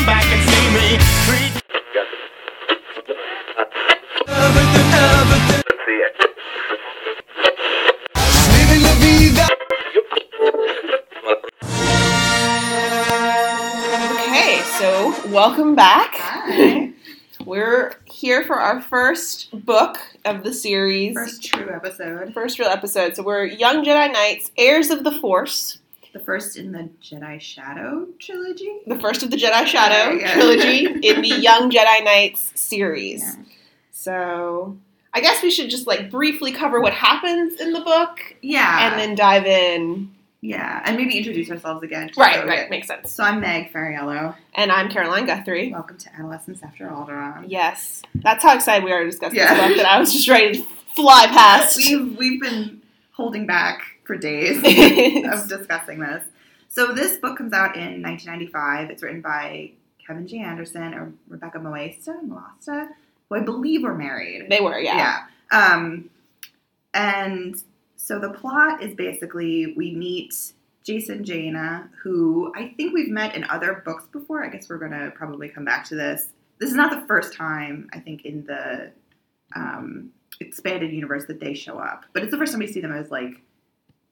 come back and see me. Treat everything, everything. Living la vida. Okay, so welcome back. Hi. We're here for our first book of the series, First true episode. first real episode. So we're Young Jedi Knights, Heirs of the Force, The first in the Jedi Shadow trilogy. the first of the Jedi Shadow Yeah, yeah. trilogy in the Young Jedi Knights series. Yeah. So I guess we should just like briefly cover what happens in the book Yeah. and then dive in. yeah, and maybe introduce ourselves again. Right, right, that- makes sense. So I'm Meg Fariello. And I'm Caroline Guthrie. Welcome to Adolescence After Alderaan. Yes, that's how excited we are to discuss this book that I was just ready to fly past. We've we've been holding back for days of discussing this. So this book comes out in 1995. It's written by Kevin J. Anderson or Rebecca Moesta, Moesta, who I believe were married. they were, yeah. Yeah. Um, and so the plot is basically we meet Jacen Jaina, who I think we've met in other books before. I guess we're going to probably come back to this. This is not the first time, I think, in the um, expanded universe that they show up, but it's the first time we see them as like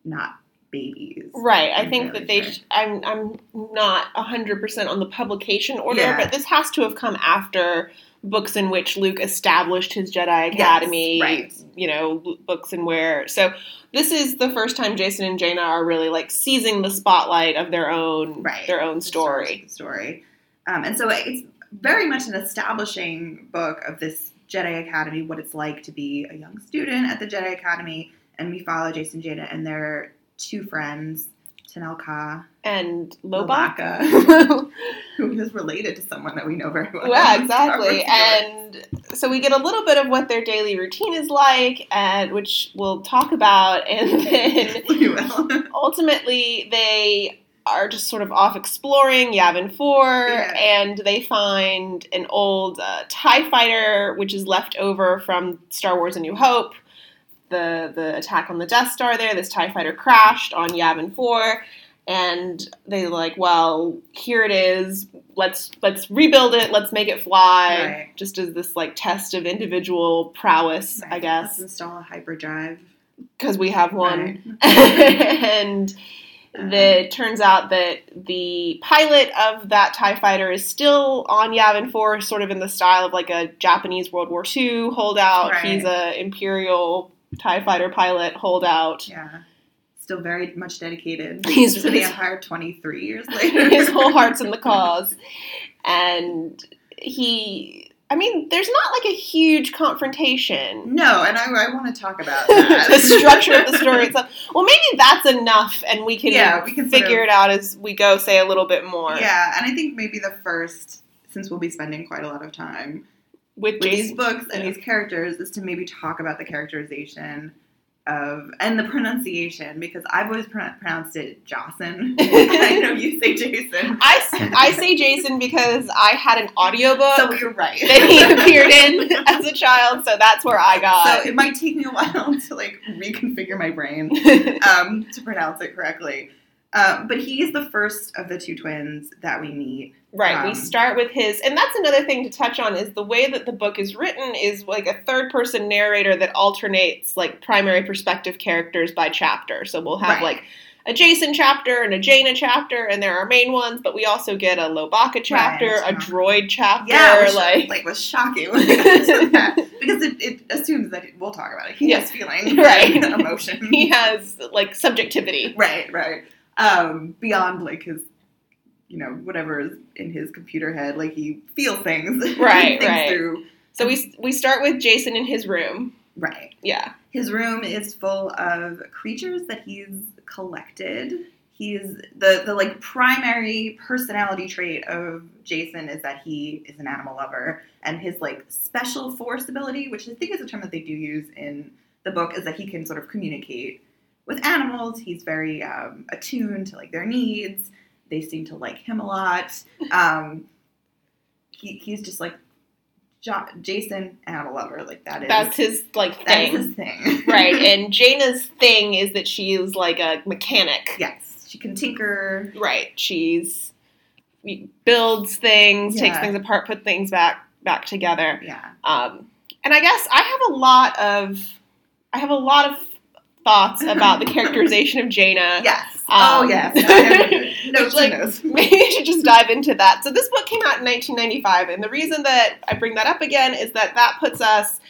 not babies. Right. I think that they. sure. Sh- I'm. I'm not hundred percent on the publication order, Yeah. but this has to have come after books in which Luke established his Jedi Academy. right. You know, books and where. So this is the first time Jacen and Jaina are really like seizing the spotlight of their own Right. their own story. the story. Um, and so it's very much an establishing book of this Jedi Academy, what it's like to be a young student at the Jedi Academy. And we follow Jacen Jaina and their two friends, Tenel Ka, And Lobak. Lowbacca, who is related to someone that we know very well. Yeah, exactly. And so we get a little bit of what their daily routine is like, and which we'll talk about, and then ultimately they are just sort of off exploring Yavin 4 Yeah. and they find an old uh, TIE fighter which is left over from Star Wars A New Hope. The, the attack on the Death Star there, this TIE fighter crashed on Yavin 4 and they like, well, here it is. Let's let's rebuild it. Let's make it fly. Right. Just as this like test of individual prowess, I guess, Let's install a hyperdrive. because we have one Right. and Um, the, it turns out that the pilot of that TIE fighter is still on Yavin 4, sort of in the style of like a Japanese World War II holdout. Right. He's a Imperial TIE fighter pilot holdout. Yeah. Still very much dedicated He's- to the Empire 23 years later. His whole heart's in the cause. And he, I mean, there's not like a huge confrontation. No, and I, I want to talk about that. the structure of the story itself. Well, maybe that's enough, and we can, Yeah, we can sort figure of- it out as we go. Say a little bit more. Yeah, and I think maybe the first, since we'll be spending quite a lot of time with with these books and yeah. these characters, is to maybe talk about the characterization of and the pronunciation because I've always pro- pronounced it Jocelyn. I know you say Jacen. I, I say Jacen because I had an audiobook So you're right. that he appeared in as a child, so that's where I got. So it might take me a while to like reconfigure my brain um, to pronounce it correctly. Um, but he is the first of the two twins that we meet. right, we Um, start with his, and that's another thing to touch on is the way that the book is written is like a third person narrator that alternates like primary perspective characters by chapter. So we'll have Right. like a Jacen chapter and a Jaina chapter, and there are our main ones, but we also get a Lowbacca chapter, a Right. droid chapter, Yeah, which, like, like was shocking when it got to that. because it, it assumes that we'll talk about it. He Yeah. has feelings, Right. emotion. he has like subjectivity. right, right. Um, beyond like his, you know, whatever is in his computer head, like he feels things, Right, right. through. So we we start with Jacen in his room. Right. Yeah. His room is full of creatures that he's collected. He's the the like primary personality trait of Jacen is that he is an animal lover, and his like special force ability, which I think is a term that they do use in the book, is that he can sort of communicate with animals. He's very um, attuned to like their needs. They seem to like him a lot. Um, he, he's just like jo- Jacen, animal lover. Like that is That's his like thing. his thing. right. And Jaina's thing is that she is like a mechanic. yes, she can tinker. Right. She's builds things, takes things apart, put things back back together. Yeah. Um, and I guess I have a lot of I have a lot of thoughts about the characterization of Jaina. Yes. oh Um, yes. I have Which, like, notes. Maybe we should just dive into that. So this book came out in 1995, and the reason that I bring that up again is that that puts us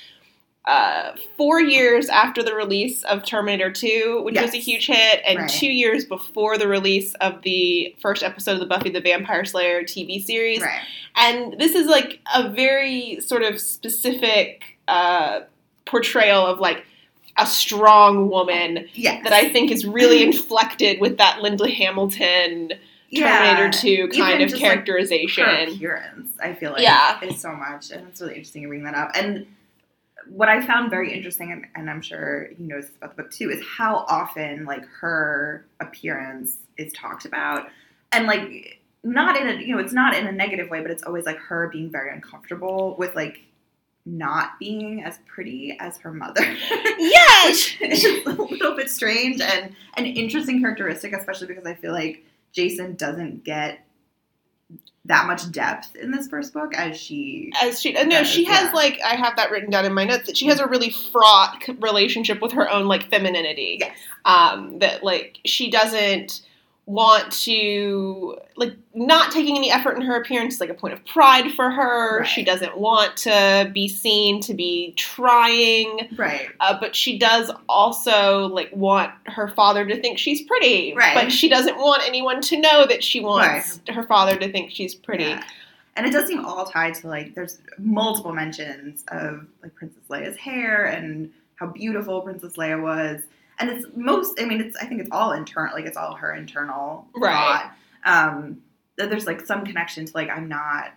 uh, four years after the release of Terminator 2, which was a huge hit, and Right. two years before the release of the first episode of the Buffy the Vampire Slayer TV series. Right. And this is like a very sort of specific uh, portrayal of like a strong woman Yes. that I think is really inflected with that Linda Hamilton Terminator Yeah. 2 Even kind of just, like, characterization. her appearance, I feel like, Yeah. is so much, and it's really interesting to bring that up. And what I found very interesting, and, and I'm sure you know this about the book too, is how often like her appearance is talked about, and like not in a you know it's not in a negative way, but it's always like her being very uncomfortable with like not being as pretty as her mother. yes! which is a little bit strange and an interesting characteristic, especially because I feel like Jacen doesn't get that much depth in this first book as she. As she, no, does, she has yeah. like I have that written down in my notes that she has a really fraught relationship with her own like femininity. Yes. Um, that like she doesn't want to like not taking any effort in her appearance is like a point of pride for her. Right. She doesn't want to be seen to be trying. Right. Uh, but she does also like want her father to think she's pretty. Right. But she doesn't want anyone to know that she wants her father to think she's pretty. Yeah. And it does seem all tied to like there's multiple mentions of like Princess Leia's hair and how beautiful Princess Leia was. And it's most I mean it's I think it's all internal like it's all her internal Right. thought. Um that there's like some connection to like I'm not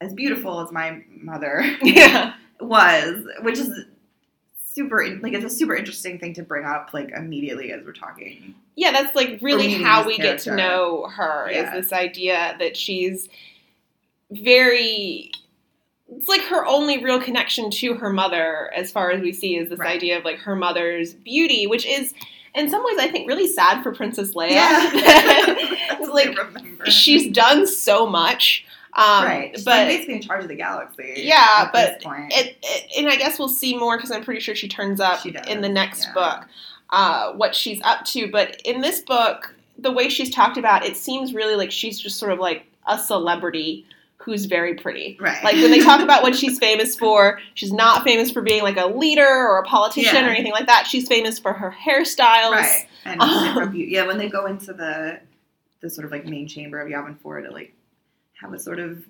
as beautiful as my mother Yeah. was, which is super like it's a super interesting thing to bring up like immediately as we're talking. Yeah, that's like really how we get to know her Yeah. is this idea that she's very it's like her only real connection to her mother as far as we see is this Right. idea of like her mother's beauty, which is in some ways I think really sad for Princess Leia. it's like remember. she's done so much. Um, right, she's but basically in charge of the galaxy. Yeah, at but this point. it, it, and I guess we'll see more because I'm pretty sure she turns up She in the next yeah. book uh, what she's up to. But in this book, the way she's talked about, it seems really like she's just sort of like a celebrity who's very pretty. right, Like when they talk about what she's famous for, she's not famous for being like a leader or a politician Yeah. or anything like that. She's famous for her hairstyles. right, and Um, yeah, when they go into the the sort of like main chamber of Yavin Four to like have a sort of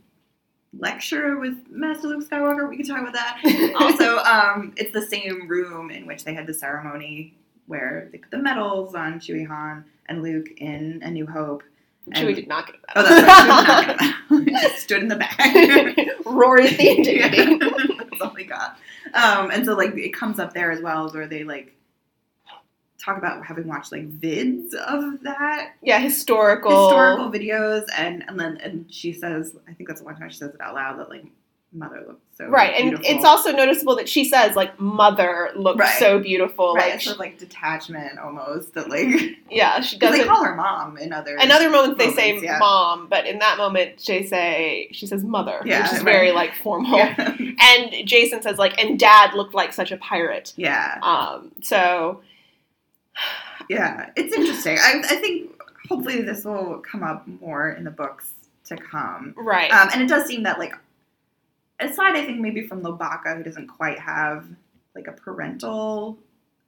lecture with Master Luke Skywalker, we can talk about that. also, um, it's the same room in which they had the ceremony where they put the medals on Chewie Han and Luke in A New Hope. Chewie did not get that. Oh, that's right. Just stood in the back. Rory the Intimidating. That's all we got. Um, and so like it comes up there as well, where they like talk about having watched like vids of that yeah, historical. historical videos, and and then and she says, I think that's the one time she says it out loud that like mother looks so Right, and it's also noticeable that she says like mother looked Right. so beautiful. right, Like, it's sort of like detachment almost that like yeah, she doesn't. call her mom in other In other moments they say yeah. mom, but in that moment they say she says mother, Yeah, which is right. very like formal. yeah. And Jacen says like, and dad looked like such a pirate. yeah Um, so Yeah, it's interesting. I, I think hopefully this will come up more in the books to come. right, Um, and it does seem that, like, aside, I think maybe from Lowbacca, who doesn't quite have like a parental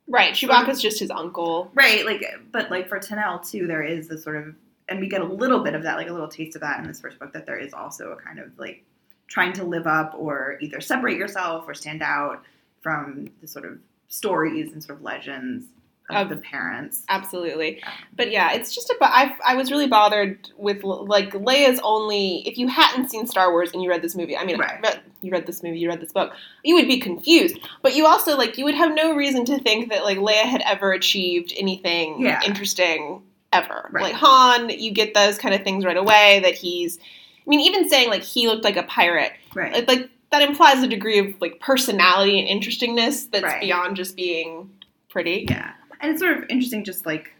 right. Chewbacca's just his uncle. right, like, but like for Tenel too, there is this sort of, and we get a little bit of that, like a little taste of that in this first book. That there is also a kind of like trying to live up or either separate yourself or stand out from the sort of stories and sort of legends of Of- the parents. Absolutely, but yeah, it's just a. I I was really bothered with like Leia's only. If you hadn't seen Star Wars and you read this movie, I mean, Right. read, you read this movie, you read this book, you would be confused. But you also like you would have no reason to think that like Leia had ever achieved anything Yeah. interesting ever. Right. Like Han, you get those kind of things right away. That he's. I mean, even saying like he looked like a pirate, Right. like, like that implies a degree of like personality and interestingness that's Right. beyond just being pretty. Yeah, and it's sort of interesting, just like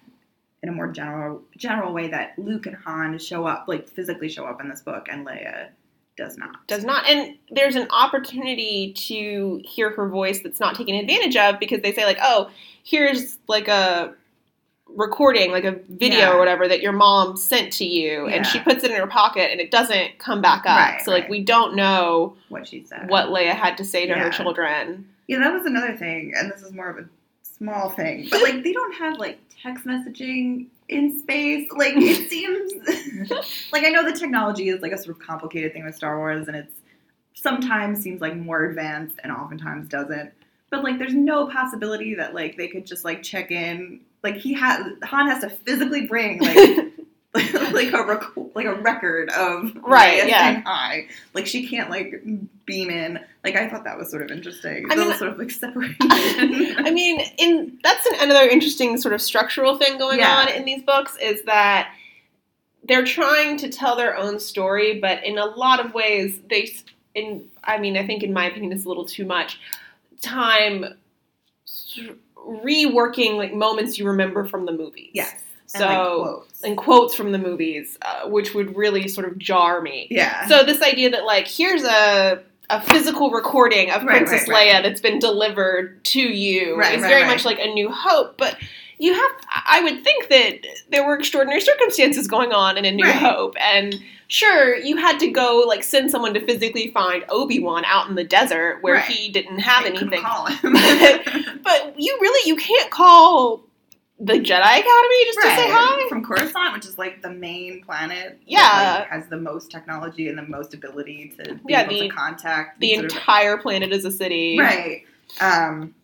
in a more general general way that Luke and Han show up, like physically show up in this book, and Leia does not. does not and there's an opportunity to hear her voice that's not taken advantage of because they say like oh here's like a recording like a video Yeah. or whatever that your mom sent to you and she puts it in her pocket and it doesn't come back up Right, so like right. we don't know what she said. what leia had to say to her children Yeah, that was another thing, and this is more of a small thing, but like they don't have like text messaging in space. Like it seems like I know the technology is like a sort of complicated thing with Star Wars, and it's sometimes seems like more advanced and oftentimes doesn't. But like, there's no possibility that like they could just like check in. Like he has Han has to physically bring like like a rec- like a record of Right, yeah. Like she can't like beam in. Like I thought that was sort of interesting. I mean- sort of like separation. I mean, in that's an, another interesting sort of structural thing going Yeah. on in these books is that they're trying to tell their own story, but in a lot of ways, they, in I mean, I think in my opinion, it's a little too much time reworking like moments you remember from the movies. yes. So and, like, quotes. and quotes from the movies, uh, which would really sort of jar me. yeah. So this idea that like here's a a physical recording of Right, Princess right, right. Leia that's been delivered to you Right, is right, very right. much like a new hope, but you have I would think that there were extraordinary circumstances going on in a new Right. hope and sure you had to go like send someone to physically find Obi-Wan out in the desert where Right. he didn't have couldn't anything. But you really you can't call the Jedi Academy just to say hi. From Coruscant, which is like the main planet. Yeah. That, like, has the most technology and the most ability to be Yeah, able the- to contact The sort of- entire planet is a city. Right. Um,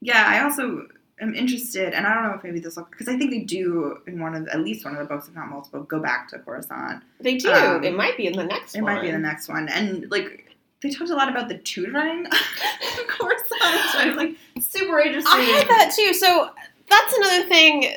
yeah, I also am interested, and I don't know if maybe this will, because I think they do in one of at least one of the books, if not multiple, go back to Coruscant. They do. Um, it might be in the next one. It one. might be the next one, and like they talked a lot about the tutoring in Coruscant, which I was like super interested. I had that too. So that's another thing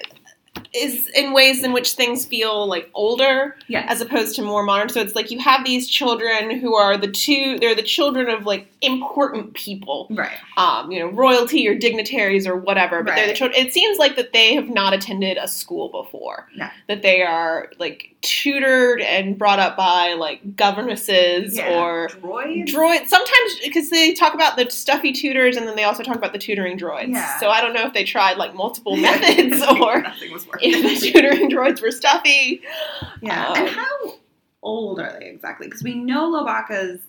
is in ways in which things feel like older Yes. as opposed to more modern. So it's like you have these children who are the two they're the children of like important people. right. Um, you know, royalty or dignitaries or whatever, but they're the Right. children. It seems like that they have not attended a school before. No. That they are like tutored and brought up by like governesses Yeah. or droids. droids sometimes because they talk about the stuffy tutors and then they also talk about the tutoring droids Yeah. so i don't know if they tried like multiple methods or nothing was working. if the tutoring droids were stuffy Yeah. Um, and how old are they exactly? Because we know Lowbacca's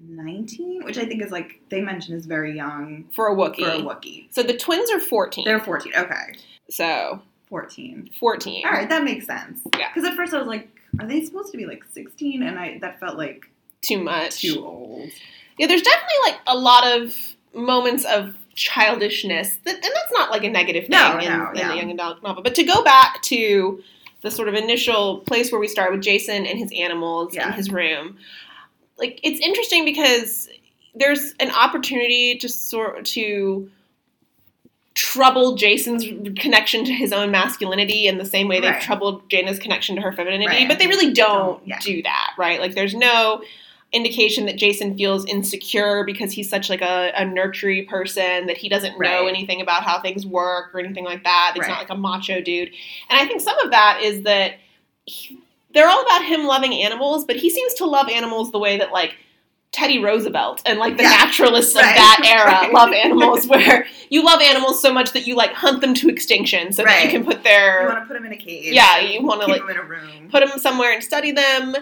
19, which I think is like, they mentioned is very young for a wookiee for a Wookiee. so the twins are 14 They're 14. Okay. so 14. 14 All right, that makes sense. Yeah. Because at first I was like, are they supposed to be like 16? And I that felt like too much too old. yeah there's definitely like a lot of moments of childishness that, and that's not like a negative thing No, in, no, in yeah. the young adult novel but to go back to the sort of initial place where we start with jacen and his animals in his room like it's interesting because there's an opportunity to sort to trouble Jacen's connection to his own masculinity in the same way they've Right. troubled Jaina's connection to her femininity, Right. but they really don't, Don't, yeah. do that, right? Like there's no indication that Jacen feels insecure because he's such like a, a nurturing person that he doesn't know anything about how things work or anything like that. He's not like a macho dude. And I think some of that is that he- they're all about him loving animals, but he seems to love animals the way that like Teddy Roosevelt and like the Yeah. naturalists of that era Right. love animals, where you love animals so much that you like hunt them to extinction so that you can put their. You want to put them in a cage. yeah you want to like them in a room. put them somewhere and study them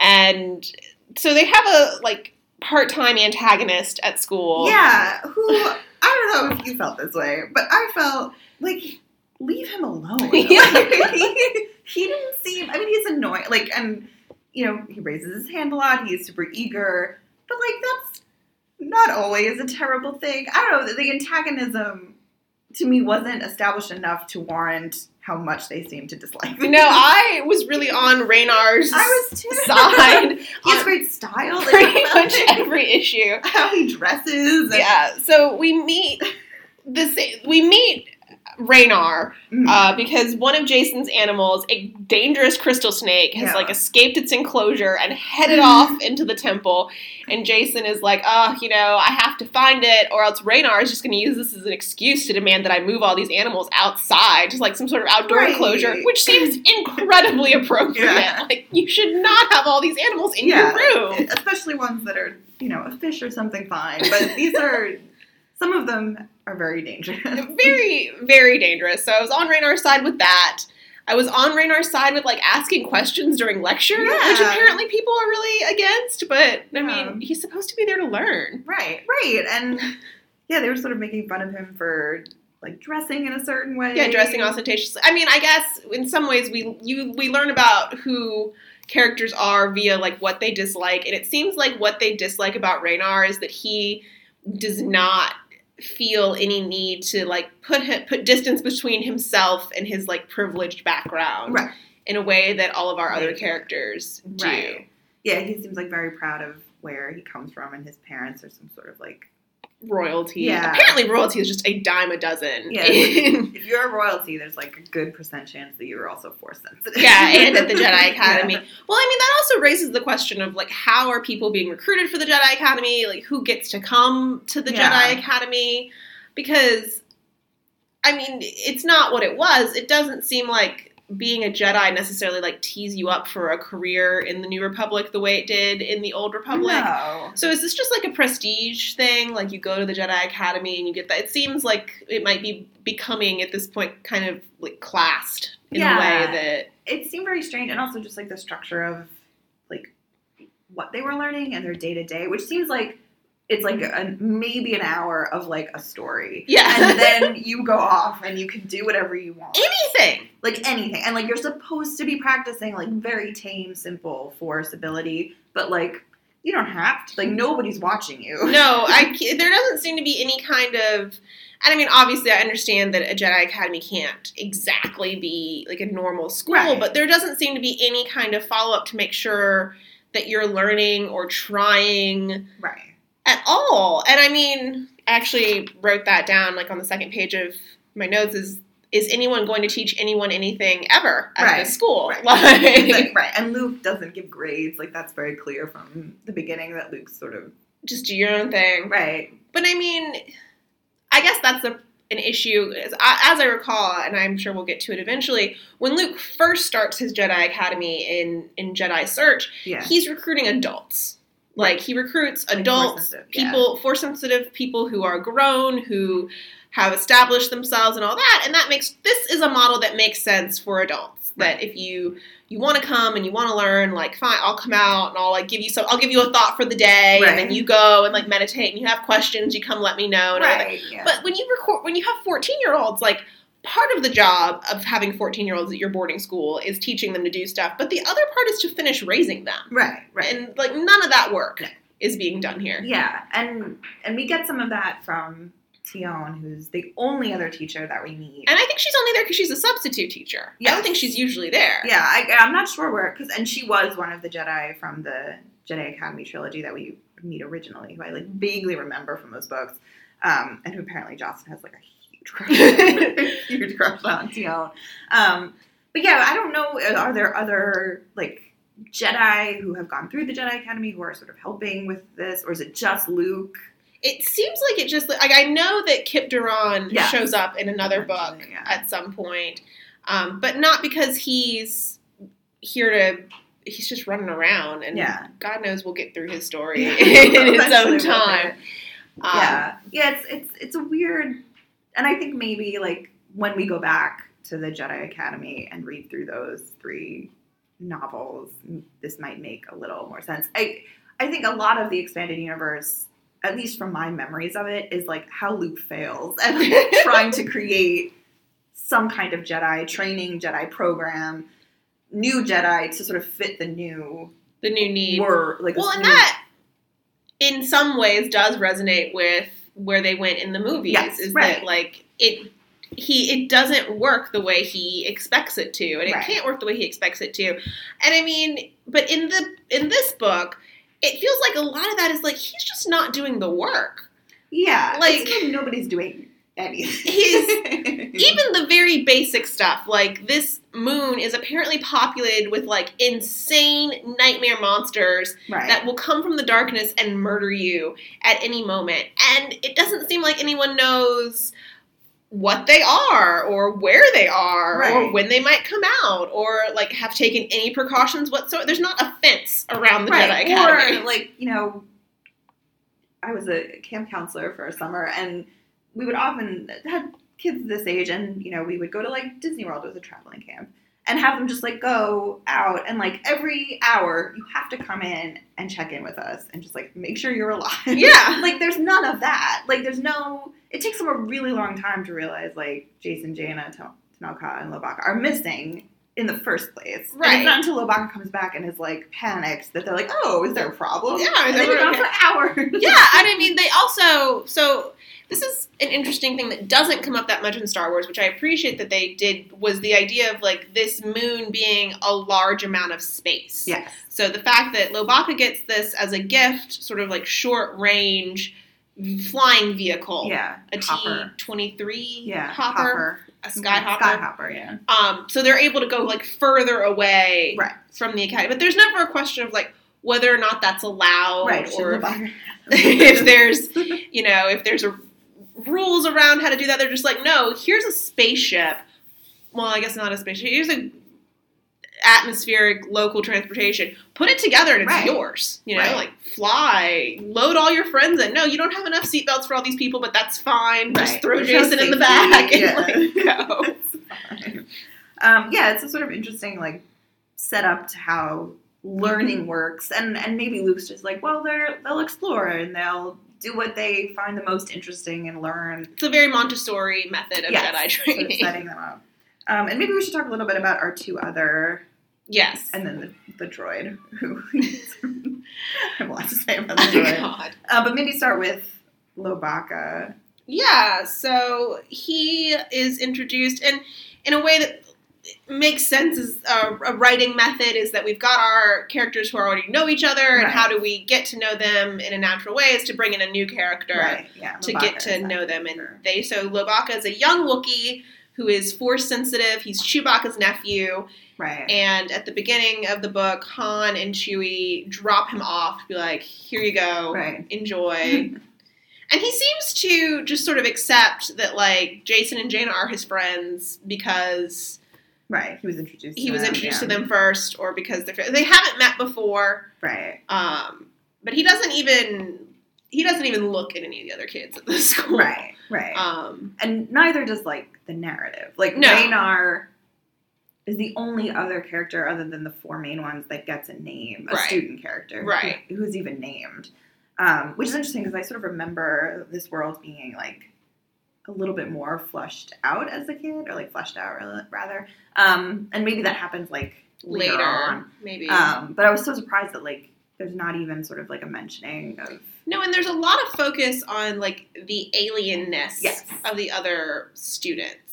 and so they have a like part-time antagonist at school Yeah, who I don't know if you felt this way, but I felt like leave him alone. Yeah. Like, he, he didn't seem. I mean, he's annoying. Like, and you know, he raises his hand a lot. He's super eager, but like that's not always a terrible thing. I don't know. The antagonism to me wasn't established enough to warrant how much they seem to dislike. me. no i was really on raynar's I was too. side he has great style. pretty much every issue how he dresses. and- yeah so we meet this we meet Raynar, Mm. uh, because one of Jacen's animals, a dangerous crystal snake, has Yeah. like escaped its enclosure and headed off into the temple. And Jacen is like, "Oh, you know, I have to find it, or else Raynar is just going to use this as an excuse to demand that I move all these animals outside, just like some sort of outdoor Right. enclosure, which seems incredibly appropriate. Yeah. Like, you should not have all these animals in yeah, your room." especially ones that are you know a fish or something fine, but these are some of them are very dangerous. very, very dangerous. So I was on Raynar's side with that. I was on Raynar's side with like asking questions during lecture, which apparently people are really against. But I Yeah. mean, he's supposed to be there to learn. Right, right, and yeah, they were sort of making fun of him for like dressing in a certain way. Yeah, dressing ostentatiously. I mean, I guess in some ways we you we learn about who characters are via like what they dislike, and it seems like what they dislike about Raynar is that he does not feel any need to like put hi- put distance between himself and his like privileged background Right. in a way that all of our other Right. characters do. Right. Yeah, he seems like very proud of where he comes from, and his parents are some sort of like. Royalty. Yeah. Apparently, royalty is just a dime a dozen. Yeah. If you're a royalty, there's like a good percent chance that you're also force sensitive. yeah, and at the Jedi Academy. Yeah. Well, I mean, that also raises the question of like, how are people being recruited for the Jedi Academy? Like, who gets to come to the Yeah. Jedi Academy? Because, I mean, it's not what it was. It doesn't seem like being a Jedi necessarily like tease you up for a career in the New Republic the way it did in the Old Republic. No. So is this just like a prestige thing? Like you go to the Jedi Academy and you get that? It seems like it might be becoming at this point kind of like classed in Yeah. a way that It seemed very strange, and also just like the structure of like what they were learning and their day to day, which seems like it's like a, maybe an hour of like a story. yeah, And then you go off and you can do whatever you want. anything. like anything and like you're supposed to be practicing like very tame simple force ability but like you don't have to like nobody's watching you No, I there doesn't seem to be any kind of. And I mean, obviously, I understand that a Jedi Academy can't exactly be like a normal school, Right. but there doesn't seem to be any kind of follow up to make sure that you're learning or trying right at all. And I mean, I actually wrote that down like on the second page of my notes is is anyone going to teach anyone anything ever at Right. this school? Right. Like, right and luke doesn't give grades like that's very clear from the beginning that luke's sort of just do your own thing. right But I mean, I guess that's a, an issue. As I, as I recall, and I'm sure we'll get to it eventually, when Luke first starts his Jedi Academy in, in Jedi Search, yeah he's recruiting adults. Like he recruits adults, yeah. people, force sensitive people who are grown, who have established themselves and all that. And that makes this is a model that makes sense for adults. That if you you want to come and you want to learn, like fine, I'll come out and I'll like give you some. I'll give you a thought for the day, and then you go and like meditate. And you have questions, you come let me know. And all that. right yeah. But when you record, when you have fourteen year olds, like part of the job of having fourteen year olds at your boarding school is teaching them to do stuff, but the other part is to finish raising them. right right And like none of that work No. is being done here. yeah and and we get some of that from Tionne, who's the only other teacher that we meet And I think she's only there because she's a substitute teacher. I don't think she's usually there. Yeah, I, I'm not sure where because and she was one of the Jedi from the Jedi Academy trilogy that we meet originally, who I like vaguely remember from those books, um, and who apparently Jocelyn has like a crush, huge crush on Tionne. Um, but yeah, I don't know. Are there other like Jedi who have gone through the Jedi Academy who are sort of helping with this, or is it just Luke? It seems like it just like I know that Kyp Durron shows up in another book yeah. at some point, um, but not because he's here to. He's just running around, and Yeah. God knows we'll get through his story in Eventually own time. Um, yeah yeah it's it's it's a weird and i think maybe like when we go back to the jedi academy and read through those three novels this might make a little more sense i i think a lot of the expanded universe at least from my memories of it is like how luke fails at like, trying to create some kind of jedi training jedi program new jedi to sort of fit the new the new need. word like Well, and new- that in some ways does resonate with where they went in the movies. Yes, is right. that like it he it doesn't work the way he expects it to, and it Right. can't work the way he expects it to. And I mean, but in the in this book, it feels like a lot of that is like he's just not doing the work. yeah like- like nobody's doing anything. He's, even the very basic stuff like this moon is apparently populated with like insane nightmare monsters right. that will come from the darkness and murder you at any moment and it doesn't seem like anyone knows what they are or where they are or when they might come out or like have taken any precautions whatsoever there's not a fence around the Jedi right. Academy Or like you know, I was a camp counselor for a summer, and we would often had kids this age, and you know, we would go to like Disney World with a traveling camp. And have them just like go out and like every hour you have to come in and check in with us and just like make sure you're alive. Yeah. like there's none of that. Like there's no. It takes them a really long time to realize like Jacen, Jaina, Tan- Tenel Ka, and Lowbacca are missing in the first place. And Right. it's not until Lowbacca comes back and is like panicked that they're like, "Oh, is there a problem?" Yeah, is and then you're gone for hours. yeah, and I mean they also so this is an interesting thing that doesn't come up that much in Star Wars, which I appreciate that they did was the idea of like this moon being a large amount of space. Yes. So the fact that Lowbacca gets this as a gift, sort of like short range flying vehicle. Yeah. A T twenty three Yeah. hopper, a sky hopper. Skyhopper. Yeah. Um, so they're able to go like further away Right. from the academy. But there's never a question of like whether or not that's allowed Right. or Lowbacca- if there's you know if there's a rules around how to do that they're just like no here's a spaceship well i guess not a spaceship here's a atmospheric local transportation put it together and it's Right. yours you know Right. like fly load all your friends in no you don't have enough seatbelts for all these people but that's fine just Right. throw There's no jacen in the back and Yeah. like go It's fine. Um, yeah, it's a sort of interesting like setup to how learning works, and and maybe Luke's just like, well, they're they'll explore and they'll do what they find the most interesting and learn. it's a very montessori method of Yes, jedi sort of setting them up. Um, and maybe we should talk a little bit about our two other, yes and then the, the droid, who I have a lot to say about the oh my droid. god Uh, but maybe start with Lowbacca. Yeah, so he is introduced, and in a way that makes sense as a, uh, a writing method is that we've got our characters who already know each other, and Right. how do we get to know them in a natural way is to bring in a new character Right, yeah. to Lowbacca get to know them. And character. they so Lowbacca is a young Wookiee who is force sensitive. He's Chewbacca's nephew, Right. and at the beginning of the book, Han and Chewie drop him off, be like, "Here you go, Right. enjoy." And he seems to just sort of accept that, like, Jacen and Jaina are his friends because Right. He was introduced. he to was them, introduced yeah. to them first, or because they're they haven't met before. Right. Um, but he doesn't even he doesn't even look at any of the other kids at the school. Right. Right. Um, and neither does like the narrative. Like No. Raynar is the only other character other than the four main ones that gets a name, a Right. student character, who- Right. Who's even named, um, which is interesting because I sort of remember this world being like a little bit more flushed out as a kid, or like flushed out rather, um, and maybe that happens like later, later, on. maybe. Um, but I was so surprised that like there's not even sort of like a mentioning of no, and there's a lot of focus on like the alienness Yes. of the other students.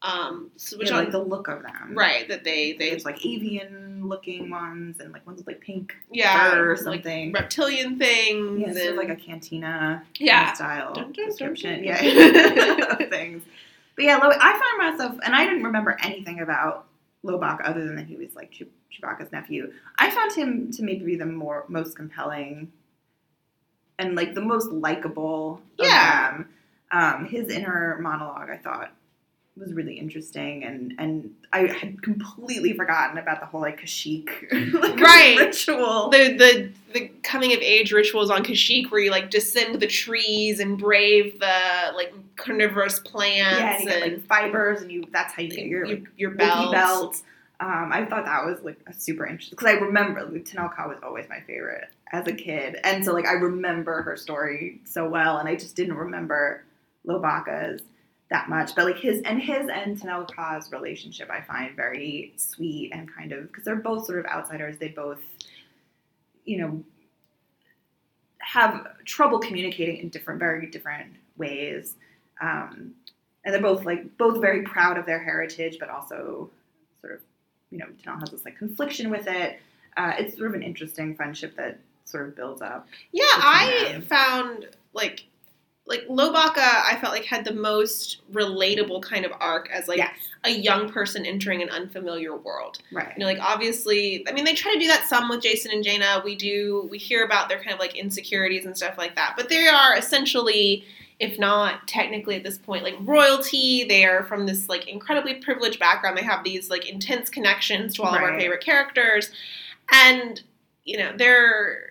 Um, so which know, on, like the look of them, right that they they There's like avian looking ones and like ones with like pink yeah fur or like something. reptilian things yeah, it's and like a cantina Yeah. style Dun, dun, description. dun. Yeah, things. But yeah, Lo- I found myself, and I didn't remember anything about Lowbacca other than that he was like Chew- Chewbacca's nephew. I found him to maybe be the more most compelling and like the most likable. Yeah. Of them. Um, his inner monologue, I thought, was really interesting, and and I had completely forgotten about the whole like Kashyyyk like, Right. ritual. the the the coming of age rituals on Kashyyyk where you like descend the trees and brave the like carnivorous plants yeah, and you get like fibers, and you that's how you get your your, like, your belts. belt. Um, I thought that was like a super interesting because I remember like, Tenel Ka was always my favorite as a kid, and so like I remember her story so well, and I just didn't remember Lowbacca's that much. But like his and his and Tenel Ka's relationship, I find very sweet and kind of because they're both sort of outsiders. They both, you know, have trouble communicating in different, very different ways. Um, and they're both like both very proud of their heritage, but also sort of, you know, Tanaka has this like confliction with it. Uh, it's sort of an interesting friendship that sort of builds up. Yeah, I them. found like like Lowbacca, I felt like had the most relatable kind of arc as like yes. a young person entering an unfamiliar world. Right. You know, like obviously, I mean, they try to do that some with Jacen and Jaina. We do, we hear about their kind of like insecurities and stuff like that, but they are essentially, if not technically at this point, like royalty. They are from this like incredibly privileged background. They have these like intense connections to all of our favorite characters, and you know, they're.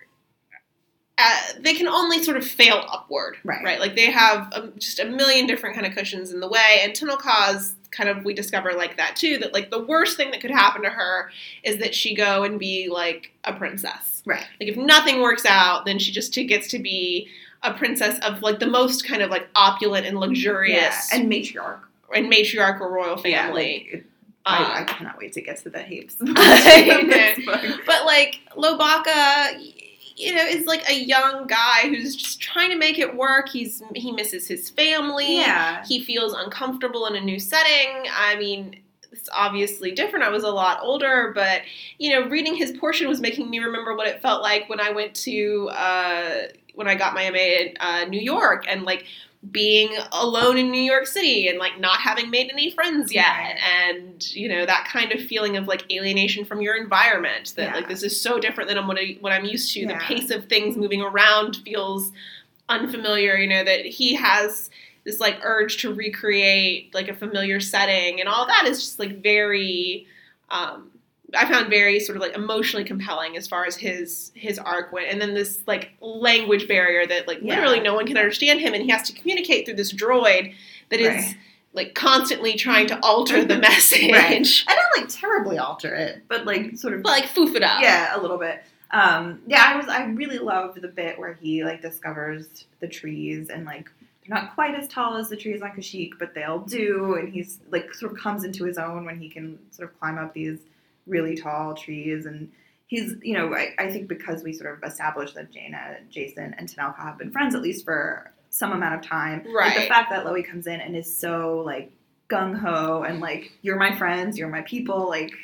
Uh, they can only sort of fail upward, Right. Right, like they have um, just a million different kind of cushions in the way, and Tenel Ka's kind of we discover like that too. That like the worst thing that could happen to her is that she go and be like a princess. Right. Like if nothing works out, then she just gets to be a princess of like the most kind of like opulent and Yeah. luxurious And matriarch. and matriarchal royal Yeah, family. like, it- I, I Um, cannot wait to get to the Hapes. I This know. book. But like Lowbacca, you know, is like a young guy who's just trying to make it work. He's he misses his family. Yeah. He feels uncomfortable in a new setting. I mean, it's obviously different. I was a lot older, but you know, reading his portion was making me remember what it felt like when I went to uh, when I got my MA in uh, New York and like being alone in New York City and like not having made any friends yet Right. and you know that kind of feeling of like alienation from your environment that Yeah. like this is so different than what, I, what I'm used to the pace of things moving around feels unfamiliar you know that he has this like urge to recreate like a familiar setting and all that is just like very um I found very sort of like emotionally compelling as far as his his arc went, and then this like language barrier that like Yeah. literally no one can understand him, and he has to communicate through this droid that is Right. like constantly trying to alter the message, Right. I don't like terribly alter it, but like sort of but like foof it up. yeah, a little bit. Um, yeah, I was I really loved the bit where he like discovers the trees and like they're not quite as tall as the trees on Kashyyyk, but they'll do, and he's like sort of comes into his own when he can sort of climb up these really tall trees and. He's, you know, I, I think because we sort of established that Jaina, Jacen, and Tenel Ka have been friends at least for some amount of time. Like the fact that Lowie comes in and is so like gung ho and like, you're my friends, you're my people, like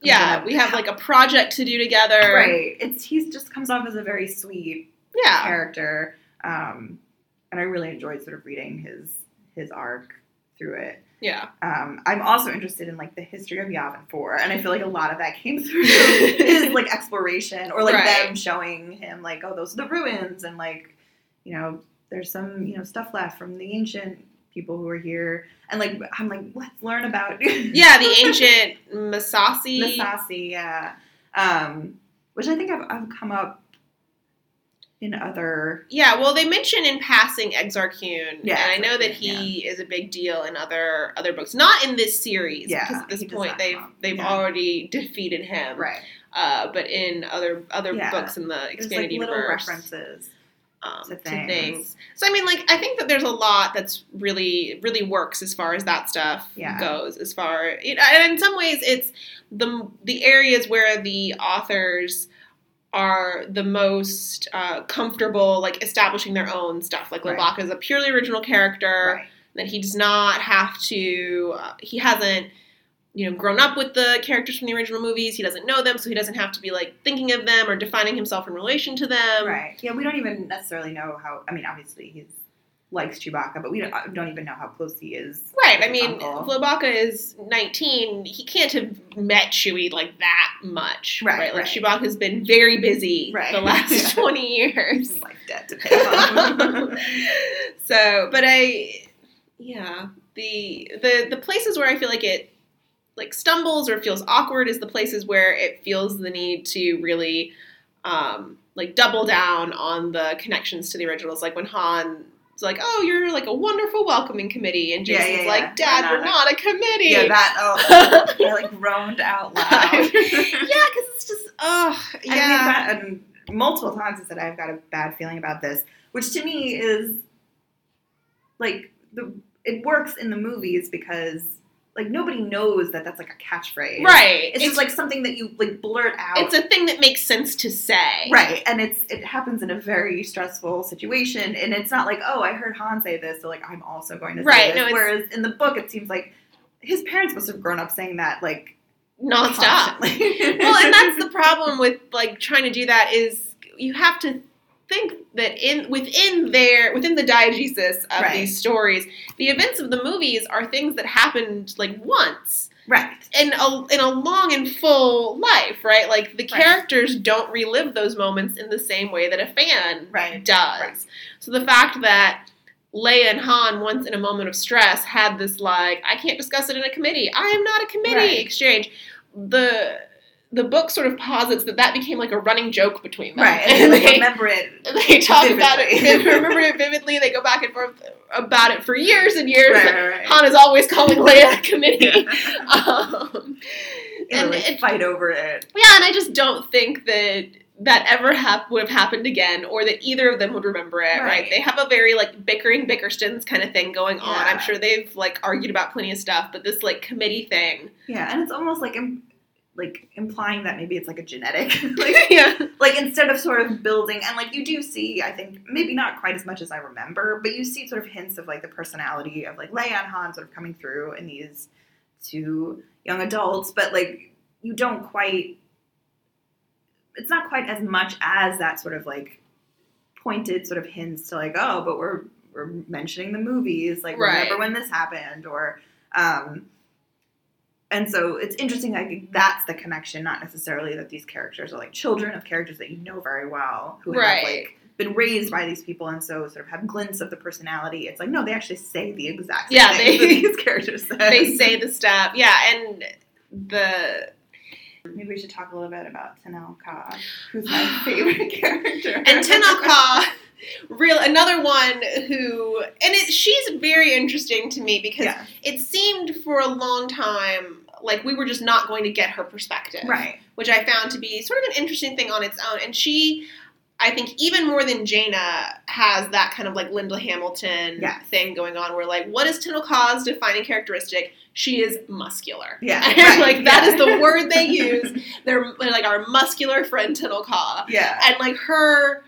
yeah. Yeah. We have like a project to do together. Right. It's he's just comes off as a very sweet Yeah. character, um, and I really enjoyed sort of reading his his arc through it. Yeah. Um, I'm also interested in like the history of Yavin Four, and I feel like a lot of that came through his like exploration or like Right. them showing him like, oh, those are the ruins, and like, you know, there's some you know stuff left from the ancient people who were here, and like I'm like, let's learn about Yeah. The ancient Massassi. Massassi, yeah. Um, which I think I've, I've come up in other. Yeah, well, they mention in passing Exar Kun, Yeah, and I know that he is a big deal in other other books, not in this series, Yeah, because at this point they've they've Yeah. already defeated him, Right. uh, but in other other Yeah. books in the expanded like universe, references. um, to to things. things. So I mean, like I think that there's a lot that's really really works as far as that stuff Yeah. goes. As far you know, and in some ways, it's the the areas where the authors are the most uh, comfortable, like establishing their own stuff. Like Right. Lowbacca is a purely original character Right. that he does not have to. Uh, he hasn't. You know, grown up with the characters from the original movies. He doesn't know them, so he doesn't have to be like thinking of them or defining himself in relation to them. right. Yeah, we don't even necessarily know how. I mean, obviously he's likes Chewbacca, but we don't, don't even know how close he is. Right. I mean. Lowbacca is 19. He can't have met Chewie like that much. Right, Like right. Chewbacca's been very busy Right. the last Yeah. 20 years. Life debt to pay off. so, but I, yeah, the the the places where I feel like it like stumbles or feels awkward is the places where it feels the need to really um, like double down on the connections to the originals. Like when Han. Is like, oh, you're like a wonderful welcoming committee, and Yeah, Jacen's yeah, yeah. like, Dad, We're we're not not a committee. yeah, that. Oh, I like groaned out loud. yeah, because it's just, oh, I yeah. mean, that, and multiple times I said I've got a bad feeling about this, which to me is like the it works in the movies because like nobody knows that that's like a catchphrase. right. It's, just like something that you like blurt out. it's a thing that makes sense to say. right, and it's it happens in a very stressful situation, and it's not like oh I heard Han say this, so like I'm also going to say Right, this. no, Whereas in the book, it seems like his parents must have grown up saying that like Nonstop. well, and that's the problem with like trying to do that is you have to think that in within their within the diegesis of Right. these stories, the events of the movies are things that happened like once Right. in a in a long and full life, right? Like the Right. characters don't relive those moments in the same way that a fan Right. does. Right. So the fact that Leia and Han once in a moment of stress had this like I can't discuss it in a committee. I am not a committee Right. exchange. The the book sort of posits that that became like a running joke between them. Right. And And like, they, remember it. they talk about it. vividly. They remember it vividly. They go back and forth about it for years and years. Right, right, right. Han is always calling Leia a committee. um, Yeah, and like, it- fight over it. yeah, and I just don't think that that ever hap- would have happened again, or that either of them would remember it. Right? Right. They have a very like bickering Bickersons kind of thing going on. Yeah. I'm sure they've like argued about plenty of stuff, but this like committee thing, Yeah, and it's almost like im- like implying that maybe it's like a genetic, like, yeah, like instead of sort of building, and like you do see, I think maybe not quite as much as I remember, but you see sort of hints of like the personality of like Leia and Han sort of coming through in these two young adults, but like you don't quite. It's not quite as much as that sort of like pointed sort of hints to like oh, but we're we're mentioning the movies, like Right. remember when this happened, or um, and so it's interesting. I think that's the connection, not necessarily that these characters are like children of characters that you know very well, who Right. have like been raised by these people, and so sort of have glints of the personality. It's like no, they actually say the exact same Yeah, things they- that these characters say. they say the stuff. Yeah, and the Maybe we should talk a little bit about Tenel Ka, who's my favorite character. and Tenel Ka, real another one who, and it, she's very interesting to me because yeah, it seemed for a long time like we were just not going to get her perspective. right. which I found to be sort of an interesting thing on its own. And she, I think, even more than Jaina, has that kind of like Linda Hamilton Yes. thing going on, where like, what is Ka's defining characteristic? She is muscular. Yeah, And, right, like that yeah. is the word they use. They're like our muscular friend Ka, Yeah, and like her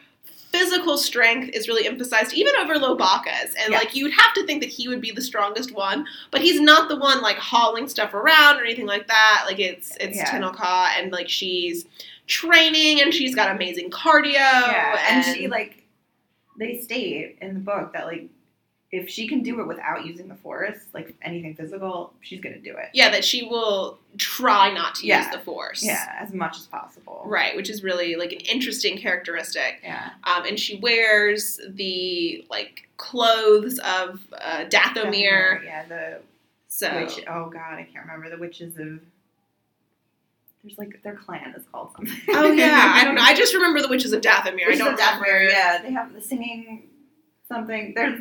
physical strength is really emphasized even over Lowbacca's. And Yes. like you would have to think that he would be the strongest one, but he's not the one like hauling stuff around or anything like that. Like it's it's Yeah. Tenel Ka and like she's training and she's got amazing cardio. yeah, and she like they state in the book that like if she can do it without using the force, like anything physical, she's gonna do it. yeah, that she will try not to use the force. Yeah, as much as possible. Right, which is really like an interesting characteristic. Yeah. Um, and she wears the like clothes of uh, Dathomir. Yeah, the So witch. Oh god, I can't remember the witches of. There's like their clan is called something. Oh yeah, I don't know. I just remember the witches of Dathomir. I Witches don't Dathomir, remember. Yeah, they have the singing something. There's.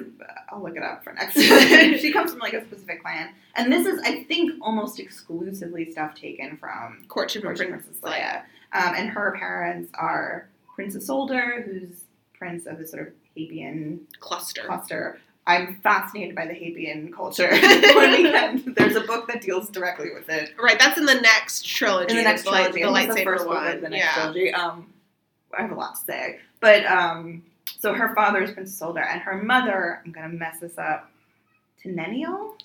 I'll look it up for next. she comes from like a specific clan, and this is I think almost exclusively stuff taken from Courtship of Courtship of Princess Leia. Um, and her parents are Prince Isolder, who's prince of the sort of Hapian Cluster. cluster. I'm fascinated by the Hapian culture. There's a book that deals directly with it Right, that's in the next trilogy. in the next trilogy. the it's lightsaber one. the next yeah. trilogy. Um, I have a lot to say, but um, so her father is Prince Isolder, and her mother. I'm gonna mess this up. Teneniel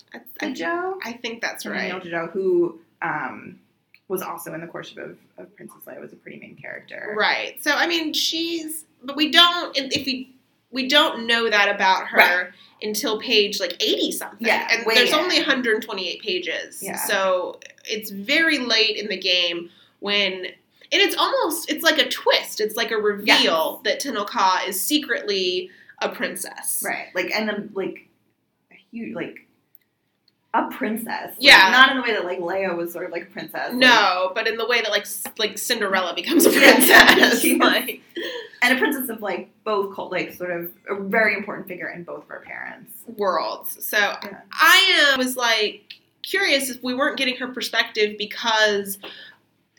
Djo. I think that's Teneniel right. Djo, who um, was also in the courtship of, of Princess Leia, was a pretty main character. Right. So I mean, she's, but we don't. If if we we don't know that about her Right. until page like eighty something. Yeah, and there's in. only 128 pages. Yeah. So it's very late in the game when. And it's almost it's like a twist. It's like a reveal that Tenel Ka is secretly a princess. Right. Like and then like a huge like a princess. Like, Yeah. not in the way that like Leia was sort of like a princess. like- No, but in the way that like like Cinderella becomes a princess. Like, and a princess of like both cult like sort of a very important figure in both of her parents. worlds. So I uh, was like curious if we weren't getting her perspective because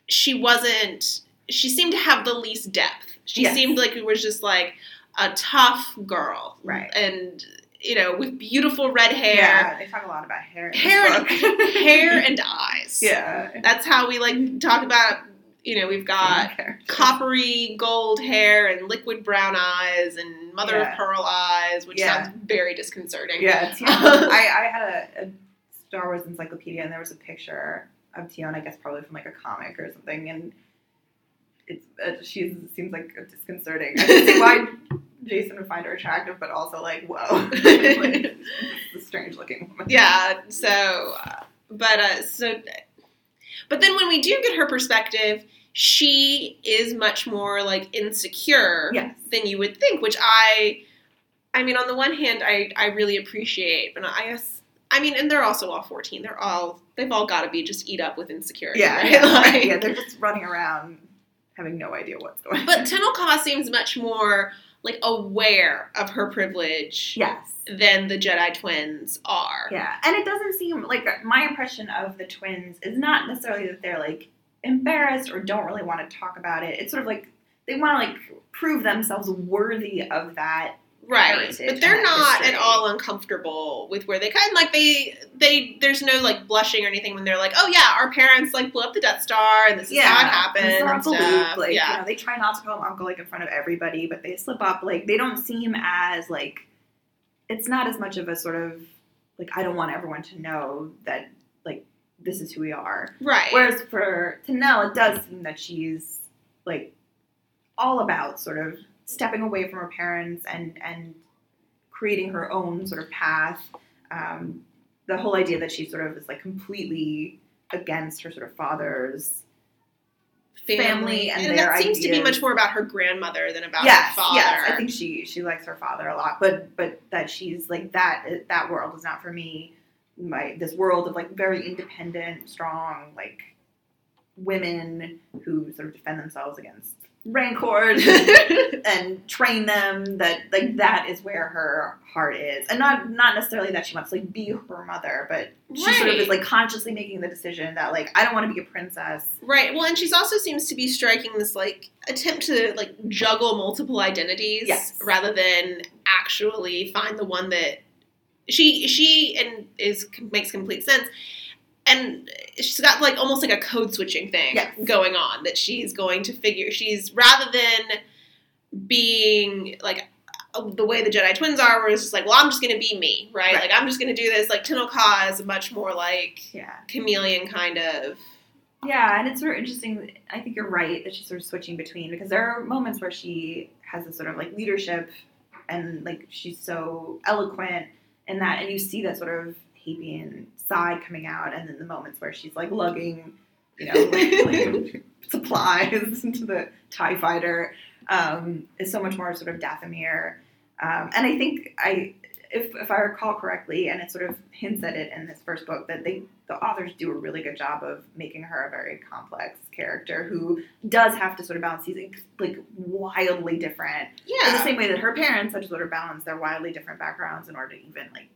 she wasn't. She seemed to have the least depth. She Yes. seemed like it was just like a tough girl, Right. And you know, with beautiful red hair, Yeah, they talk a lot about hair. Hair, and, hair and eyes. yeah. that's how we like talk about. You know, we've got coppery gold hair and liquid brown eyes and mother Yeah. of pearl eyes, which Yeah. sounds very disconcerting. Yeah. I, I had a, a Star Wars encyclopedia, and there was a picture of Tionne, I guess probably from like a comic or something, and it's uh, she seems like disconcerting. I can see why Jacen would find her attractive, but also like, whoa, like, the strange looking woman. yeah so uh, but uh so but then when we do get her perspective she is much more like insecure Yes. than you would think which i i mean on the one hand i i really appreciate but i guess i mean and they're also all 14 they're all they've all got to be just eat up with insecurity Yeah, right? yeah, Like- yeah, they're just running around having no idea what's going on. but Tenel Ka seems much more like aware of her privilege yes. than the jedi twins are Yeah, and it doesn't seem like my impression of the twins is not necessarily that they're like embarrassed or don't really want to talk about it. It's sort of like they want to like prove themselves worthy of that. Right, but they're not history. at all uncomfortable with where they kind of like they they. There's no like blushing or anything when they're like, oh yeah, our parents like blew up the Death Star and this is how it happened and and, Uncle stuff. Luke, like yeah, you know, they try not to call him uncle like in front of everybody, but they slip up. Like they don't seem as like it's not as much of a sort of like I don't want everyone to know that like this is who we are. right. Whereas for Tenel, it does seem that she's like all about sort of stepping away from her parents and and creating her own sort of path. Um, the whole idea that she sort of is like completely against her sort of father's family and and their that seems to be much more about her grandmother than about yes, her father. yes. I think she she likes her father a lot, but but that she's like that that world is not for me. My this world of like very independent, strong like women who sort of defend themselves against rancors and, and train them. That like mm-hmm. that is where her heart is, and not not necessarily that she wants to like be her mother, but she sort of is like consciously making the decision that like I don't want to be a princess. Right. Well, and she's also seems to be striking this like attempt to like juggle multiple identities Yes. rather than actually find the one that she she and is makes complete sense. And she's got like almost like a code switching thing Yes. going on that she's going to figure. She's rather than being like uh, the way the Jedi twins are, where it's just like, well, I'm just going to be me, right? Right. Like I'm just going to do this. Like Tenel Ka is much more like Yeah. chameleon kind of. Yeah, and it's sort of interesting. I think you're right that she's sort of switching between because there are moments where she has this sort of like leadership and like she's so eloquent in that, and you see that sort of Hapian side coming out, and then the moments where she's like lugging, you know, like, like supplies into the Tie Fighter um, is so much more sort of Dathomir, um, and I think I. If, if I recall correctly, and it sort of hints at it in this first book, that they the authors do a really good job of making her a very complex character who does have to sort of balance these like, like wildly different Yeah. in the same way that her parents had to sort of balance their wildly different backgrounds in order to even like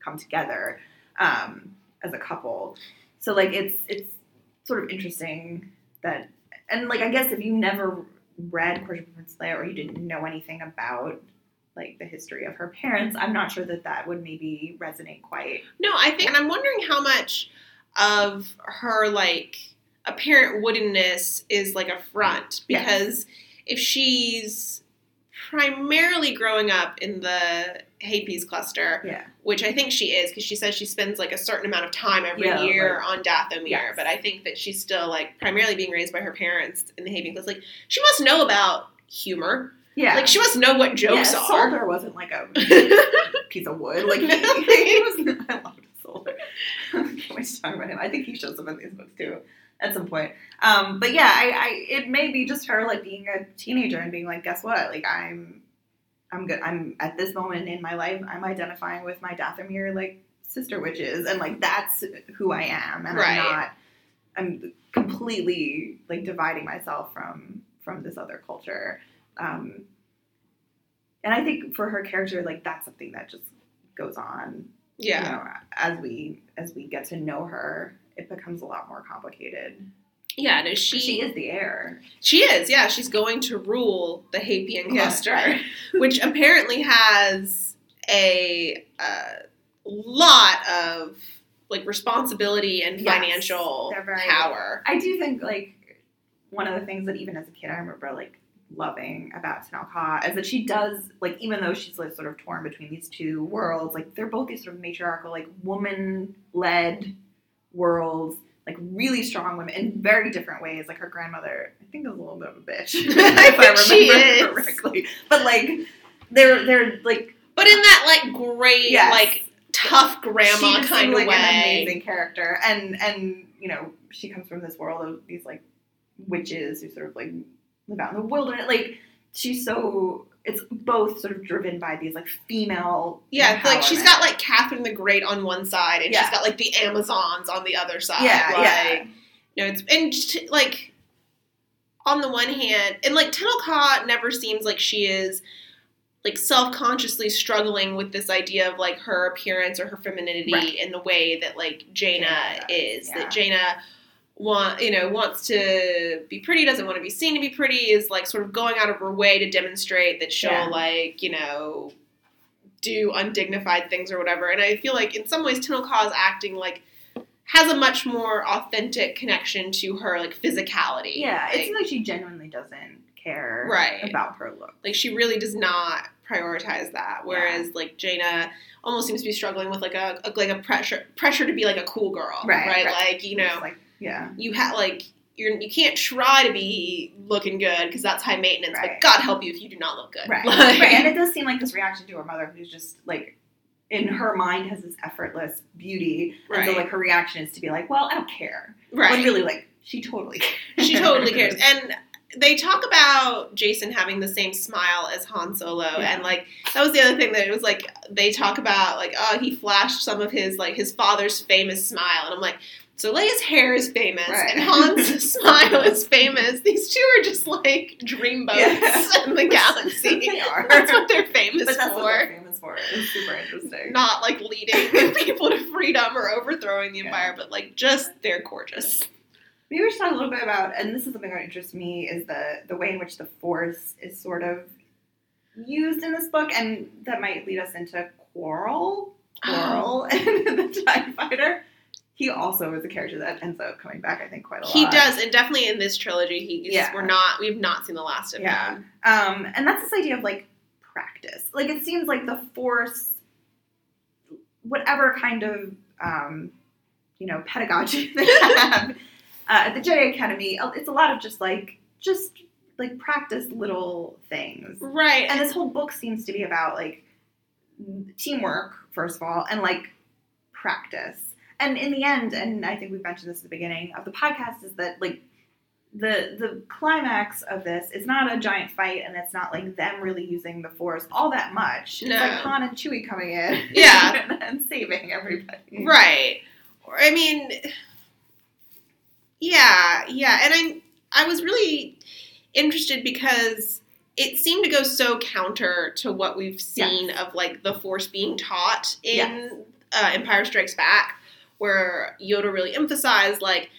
come together um, as a couple. So like it's it's sort of interesting that and like I guess if you never read Courtship of Prince Leia or you didn't know anything about like the history of her parents, I'm not sure that that would maybe resonate quite. No, I think, and I'm wondering how much of her like apparent woodenness is like a front Yes. because if she's primarily growing up in the Hapes cluster, Yeah. which I think she is because she says she spends like a certain amount of time every Yeah, year on Dathomir, Yes. but I think that she's still like primarily being raised by her parents in the Hapes cluster. Like she must know about humor. Yeah. Like she must know what jokes yeah, are. Solder wasn't like a piece of wood. Like he, he was. I loved Solder. I can't wait to talk about him. I think he shows up in these books too at some point. Um, but yeah, I, I it may be just her like being a teenager and being like, guess what? Like I'm, I'm good. I'm at this moment in my life. I'm identifying with my Dathomir like sister witches, and like that's who I am, and Right. I'm not. I'm completely like dividing myself from from this other culture. Um, and I think for her character, like that's something that just goes on. yeah. You know, as we as we get to know her, it becomes a lot more complicated. Yeah, no, She, she is the heir. She is, yeah. She's going to rule the Hapian Yeah, cluster, right. which apparently has a uh, lot of like responsibility and Yes, financial very- power. I do think like one of the things that even as a kid I remember like loving about Tenel is that she does like even though she's like sort of torn between these two worlds, like they're both these sort of matriarchal, like woman led worlds, like really strong women in very different ways. Like her grandmother, I think is a little bit of a bitch. If I remember correctly. But like they're they're like but in that like great, Yes. like tough grandma kind of like way. an amazing character, and and you know she comes from this world of these like witches who sort of like live out in the wilderness. Like she's so it's both sort of driven by these like female Yeah, like she's got like Catherine the Great on one side, and Yeah. she's got like the Amazons on the other side. Yeah, like, yeah. You know, it's and just, like on the one hand, and like Tenel Ka never seems like she is like self-consciously struggling with this idea of like her appearance or her femininity Right. in the way that like Jaina, Jaina is. yeah. That Jaina want you know wants to be pretty, doesn't want to be seen to be pretty, is like sort of going out of her way to demonstrate that she'll Yeah. like you know do undignified things or whatever. And I feel like in some ways Tenel Ka's acting like has a much more authentic connection to her like physicality. yeah. like, It seems like she genuinely doesn't care Right. about her look. like she really does not prioritize that. Whereas like Jaina almost seems to be struggling with like a, a like a pressure pressure to be like a cool girl, Right, Right, right. like you know like yeah. you have like. You're, you can't try to be looking good because that's high maintenance, Right. but God help you if you do not look good. Right. Like- right. And it does seem like this reaction to her mother, who's just like, in her mind, has this effortless beauty. And so, like, her reaction is to be like, well, I don't care. right. When really, like, she totally cares. She totally cares. And they talk about Jacen having the same smile as Han Solo, Yeah. and like that was the other thing that it was like they talk about like oh he flashed some of his like his father's famous smile, and I'm like. So Leia's hair is famous, Right. and Han's smile is famous. These two are just like dreamboats Yeah. in the galaxy. they are. That's what they're famous but that's for. what they're famous for. It's super interesting. Not like leading people to freedom or overthrowing the Yeah. empire, but like just they're gorgeous. Maybe we should talk a little bit about, and this is something that interests me, is the the way in which the Force is sort of used in this book, and that might lead us into Qorl, Qorl, and the Tie Fighter. He also is a character that ends up coming back, I think, quite a lot. He does, and definitely in this trilogy, he's Yeah. we're not we've not seen the last of Yeah. him. Um, and that's this idea of like practice. Like it seems like the Force, whatever kind of um, you know pedagogy they have uh, at the Jedi Academy, it's a lot of just like just like practice little things. Right. And this whole book seems to be about like teamwork, first of all, and like practice. And in the end, and I think we mentioned this at the beginning of the podcast, is that like the the climax of this is not a giant fight, and it's not like them really using the force all that much. It's like Han and Chewie coming in, Yeah. and, and saving everybody. right. I mean Yeah, yeah. And I I was really interested because it seemed to go so counter to what we've seen of like the force being taught in Yes. uh, Empire Strikes Back, where Yoda really emphasized like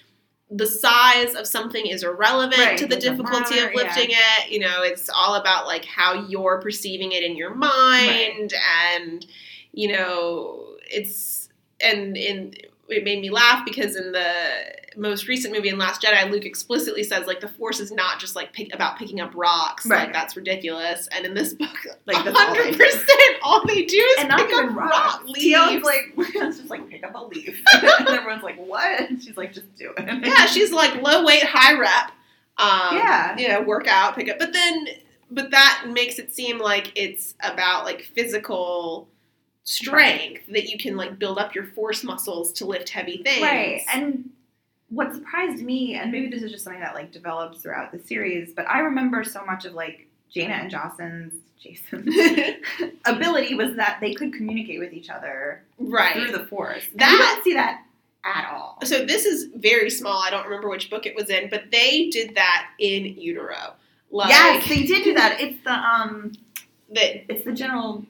the size of something is irrelevant Right, to the difficulty matter, of lifting it. You know, it's all about like how you're perceiving it in your mind, and you know, it's and in it made me laugh because in the most recent movie in Last Jedi, Luke explicitly says like the Force is not just like pick, about picking up rocks, Right. like that's ridiculous. And in this book, Like, like that's all they hundred do. percent, all they do is And pick up rock. leaves. like, let's just like pick up a leaf, and everyone's like, "What?" And she's like, "Just do it." yeah, she's like low weight, high rep. Um, Yeah. you know, workout, pick up. But then, but that makes it seem like it's about like physical strength that you can like build up your force muscles to lift heavy things. Right. And what surprised me, and maybe this is just something that like develops throughout the series, but I remember so much of like Jaina and Jocelyn's Jacen's ability was that they could communicate with each other right. through the force. And That- you don't see that at all. So this is very small. I don't remember which book it was in, but they did that in utero. Like yes, they did do that. It's the um that it's the general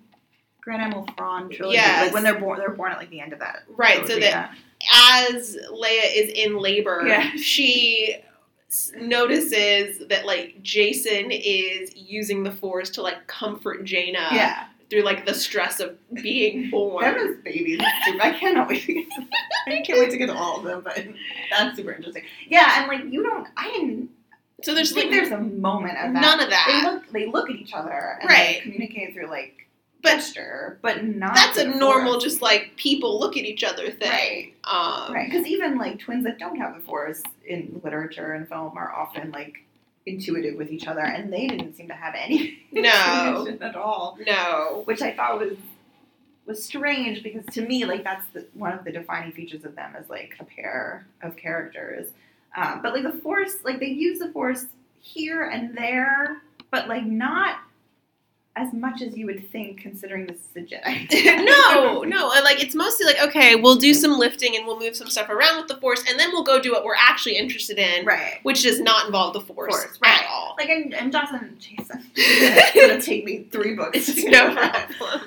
Grand Admiral Thrawn trilogy. Yes. Like when they're born they're born at like the end of that. right, so that yeah. as Leia is in labor, Yeah. she notices that like Jacen is using the force to like comfort Jaina yeah. through like the stress of being born. Them as babies. I cannot wait to get to, I can't wait to get to all of them, but that's super interesting. Yeah, and like you don't I didn't so there's think like there's a moment of that. none of that. They that. look they look at each other and Right. they communicate through like But gesture, but not That's a normal, force. just like people look at each other thing. Right. Um, right because even like twins that don't have the force in literature and film are often like intuitive with each other, and they didn't seem to have any No. at all, No. which I thought was was strange because to me, like that's the, one of the defining features of them as like a pair of characters. Um, but like the force, like they use the force here and there, but like not as much as you would think, considering this is a Jedi. no, no. uh, Like it's mostly like okay, we'll do some lifting and we'll move some stuff around with the force, and then we'll go do what we're actually interested in, right. which does not involve the force, Force, at all. Like and Johnson, Jacen, it's gonna take me three books. to It's do no problem.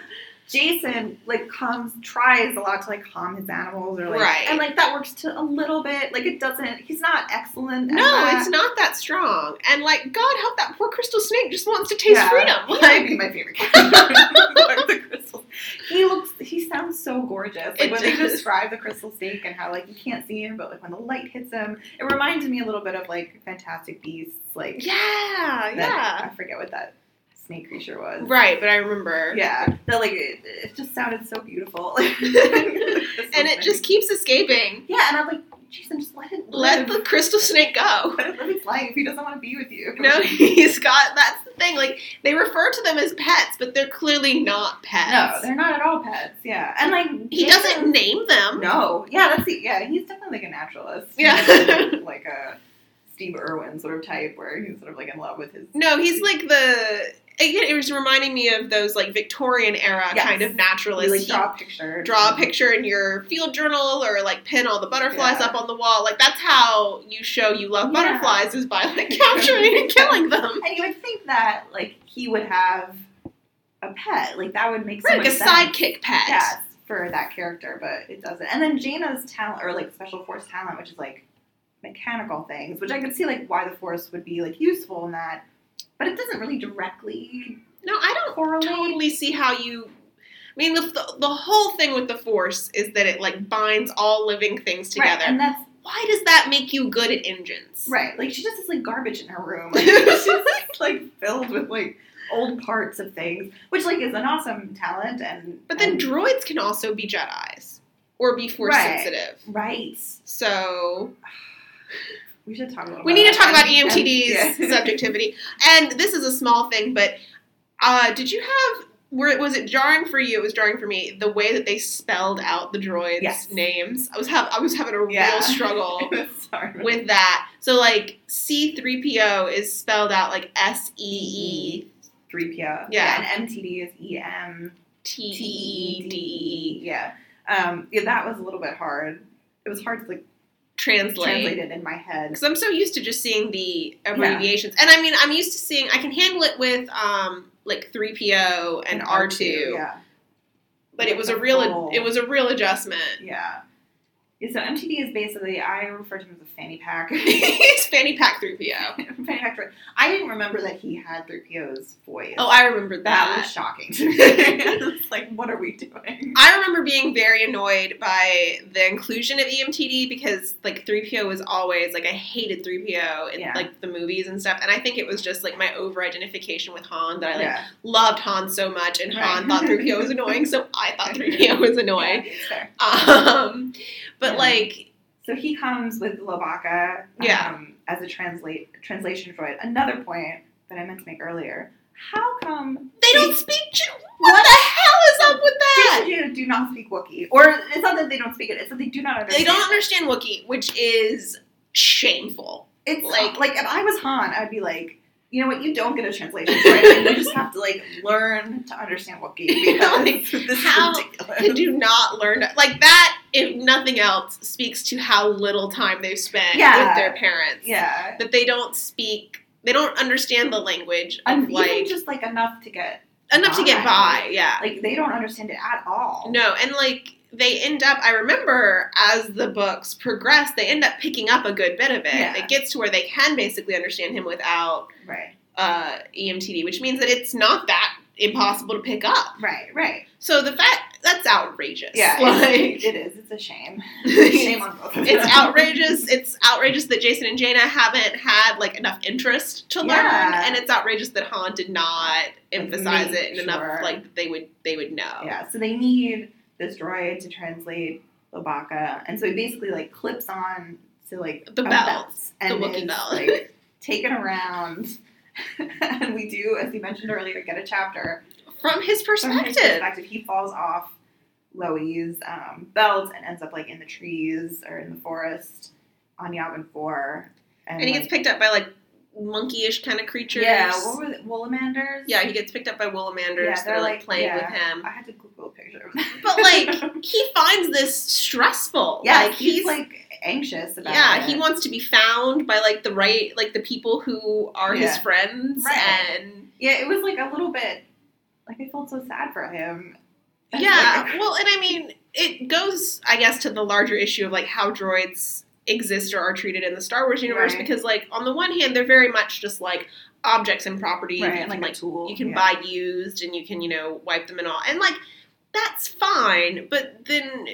Jacen like comes tries a lot to like calm his animals or like Right. and like that works to a little bit. Like it doesn't. He's not excellent. at No, it's not that strong. And like, God help that poor crystal snake just wants to taste Yeah. freedom. He might Like, be my favorite character. Like. He looks. He sounds so gorgeous. Like It when they describe the crystal snake and how like you can't see him, but like when the light hits him, it reminds me a little bit of like Fantastic Beasts. Like yeah, that- yeah. I forget what that snake creature was. Right, but I remember. Yeah, that like it, it just sounded so beautiful. And it just keeps escaping. yeah, and I'm like, Jacen, just let it Let live. the crystal snake go. let it live its life. He doesn't want to be with you. No, he's got. That's the thing. Like they refer to them as pets, but they're clearly not pets. No, they're not at all pets. Yeah, and like He Jacen- doesn't name them. No, yeah, that's the yeah. He's definitely like a naturalist. Yeah. Like a Steve Irwin sort of type, where he's sort of like in love with his. No, he's like the. Again, it was reminding me of those like Victorian era Yes. kind of You naturalists. like draw a picture. draw a picture in your field journal or like pin all the butterflies Yeah. up on the wall. Like that's how you show you love Yeah. butterflies is by like capturing and killing them. And you would think that like he would have a pet, like that would make so Right, much like a sense. sidekick pet. Yes, for that character, but it doesn't. And then Jaina's talent, or like special force talent, which is like mechanical things, which I could see like why the force would be like useful in that, but it doesn't really directly No, I don't correlate. totally see how you. I mean, the, the the whole thing with the force is that it like binds all living things together. Right, and that's Why does that make you good at engines? right. Like she just has like garbage in her room. Like, she's just, like filled with like old parts of things, which like is an awesome talent. And But then and- droids can also be Jedi's or be force Right. sensitive. right. So We should talk about. We need to talk about EMTD's yeah. subjectivity. And this is a small thing, but uh, did you have were was it jarring for you? It was jarring for me the way that they spelled out the droids' Yes. names. I was have I was having a Yeah. real struggle with that. So like C three PO is spelled out like S E E three PO. Yeah. and MTD is E M T E D E. Yeah. Um. Yeah, that was a little bit hard. It was hard to like translate. translate it in my head. because I'm so used to just seeing the abbreviations, and I mean I'm used to seeing I can handle it with um like three PO and R two, Yeah. but it was a real full- it was a real adjustment. Yeah. So MTD is basically I refer to him as a fanny pack. He's fanny pack three PO. fanny pack. droid. I didn't remember that he had 3PO's voice. Oh, I remember that that. was shocking to me. it's like, what are we doing? I remember being very annoyed by the inclusion of EMTD because like 3PO was always like I hated 3PO in Yeah. like the movies and stuff and I think it was just like my over identification with Han that I like yeah. loved Han so much and Han thought 3PO was annoying so I thought 3PO was annoying. Yeah. Um but Yeah. like So he comes with Lowbacca Yeah. um, as a translate translation droid. Another point that I meant to make earlier. How come they don't speak Jew- What the hell is up with that? Jacen do not speak Wookiee? Or it's not that they don't speak it, it's that they do not understand. They don't understand Wookiee, which is shameful. It's like- like like if I was Han, I'd be like, you know what, you don't get a translation droid. and you just have to like learn to understand Wookiee because Like, this how is ridiculous. They do not learn like that. If nothing else, speaks to how little time they've spent Yeah. with their parents. Yeah. that they don't speak. They don't understand the language of like just like enough to get enough to get by. Yeah. like they don't understand it at all. No, and like they end up. I remember as the books progress, they end up picking up a good bit of it. Yeah. It gets to where they can basically understand him without Right. uh, EMTD, which means that it's not that impossible to pick up. Right, right. So the fact that's outrageous. Yeah, like it's, it is. It's a shame. shame on both it's outrageous. It's outrageous that Jacen and Jaina haven't had like enough interest to learn, Yeah. and it's outrageous that Han did not emphasize make it and enough sure. like they would they would know. Yeah, so they need this droid to translate Lowbacca, and so he basically like clips on to like The a belt. belt, and Wookiee is, belt. like taken around, and we do, as you mentioned earlier, get a chapter From his from his perspective. perspective. He falls off Lowie's um, belt and ends up like in the trees or in the forest on Yavin Four, And he gets picked up by like monkeyish kind of creatures. Yeah, what were the, woolamanders? Yeah, he gets picked up by woolamanders Yeah, that they're are like like- playing yeah. with him. I had to Google a picture of them. But like he finds this stressful. yeah, like he's, like anxious about yeah, it. he wants to be found by like the right like the people who are his friends Right. and Yeah, it was like a little bit like I felt so sad for him. And, yeah. like, Well, and I mean, it goes I guess to the larger issue of like how droids exist or are treated in the Star Wars universe Right. because like on the one hand they're very much just like objects and property right, you and can, like, like tool. you can yeah. buy used and you can you know wipe them and all and like that's fine but then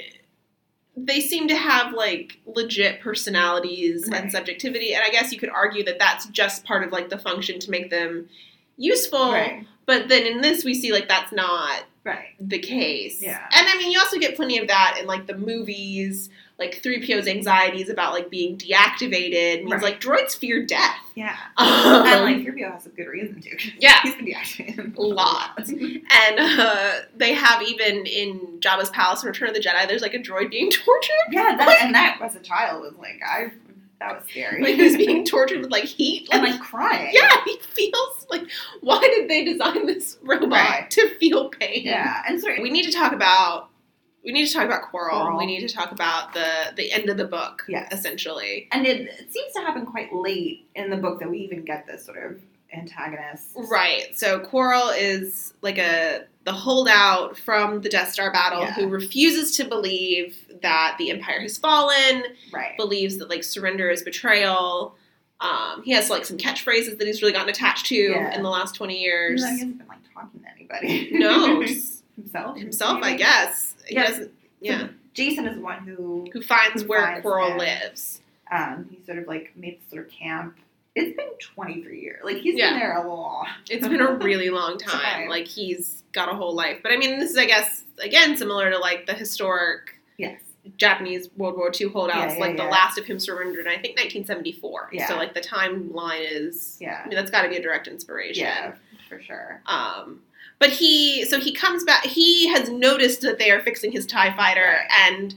they seem to have like legit personalities and subjectivity and i guess you could argue that that's just part of like the function to make them useful Right, but then in this we see like that's not right. the case Yeah. and i mean you also get plenty of that in like the movies like 3PO's anxieties about like being deactivated means Right. like droids fear death Yeah. Um, and like Rubio has a good reason to. Yeah. He's been deactivated. A lot. And uh, they have even in Jabba's palace in Return of the Jedi, there's like a droid being tortured. yeah, that, and that as a child was like I that was scary. Like he's being tortured with like heat. and like crying. yeah, he feels like why did they design this robot Right. to feel pain? Yeah. And so We need to talk about we need to talk about. Qorl. We need to talk about the the end of the book, Yes. essentially. and it, it seems to happen quite late in the book that we even get this sort of antagonist. Right. So Qorl is like a the holdout from the Death Star battle Yeah. who refuses to believe that the Empire has fallen. Right. believes that like surrender is betrayal. Um, he has like some catchphrases that he's really gotten attached to Yeah. in the last twenty years. He years. hasn't been like talking to anybody. No, himself. himself, I guess. He Yes. doesn't. Yeah, Jacen is the one who who finds Who where finds Qorl lives? um he sort of like made sort of camp. It's been twenty three years. Like he's Yeah. been there a long. It's been a really long time. Time. Like he's got a whole life. But I mean, this is, I guess, again similar to like the historic Yes. Japanese World War II holdouts. Yeah, yeah, like the last of him surrendered, in, I think, 1974. Yeah. So like the timeline is. Yeah. I mean, that's got to be a direct inspiration. Yeah. For sure. Um, but he, so he comes back. He has noticed that they are fixing his Tie Fighter Right. and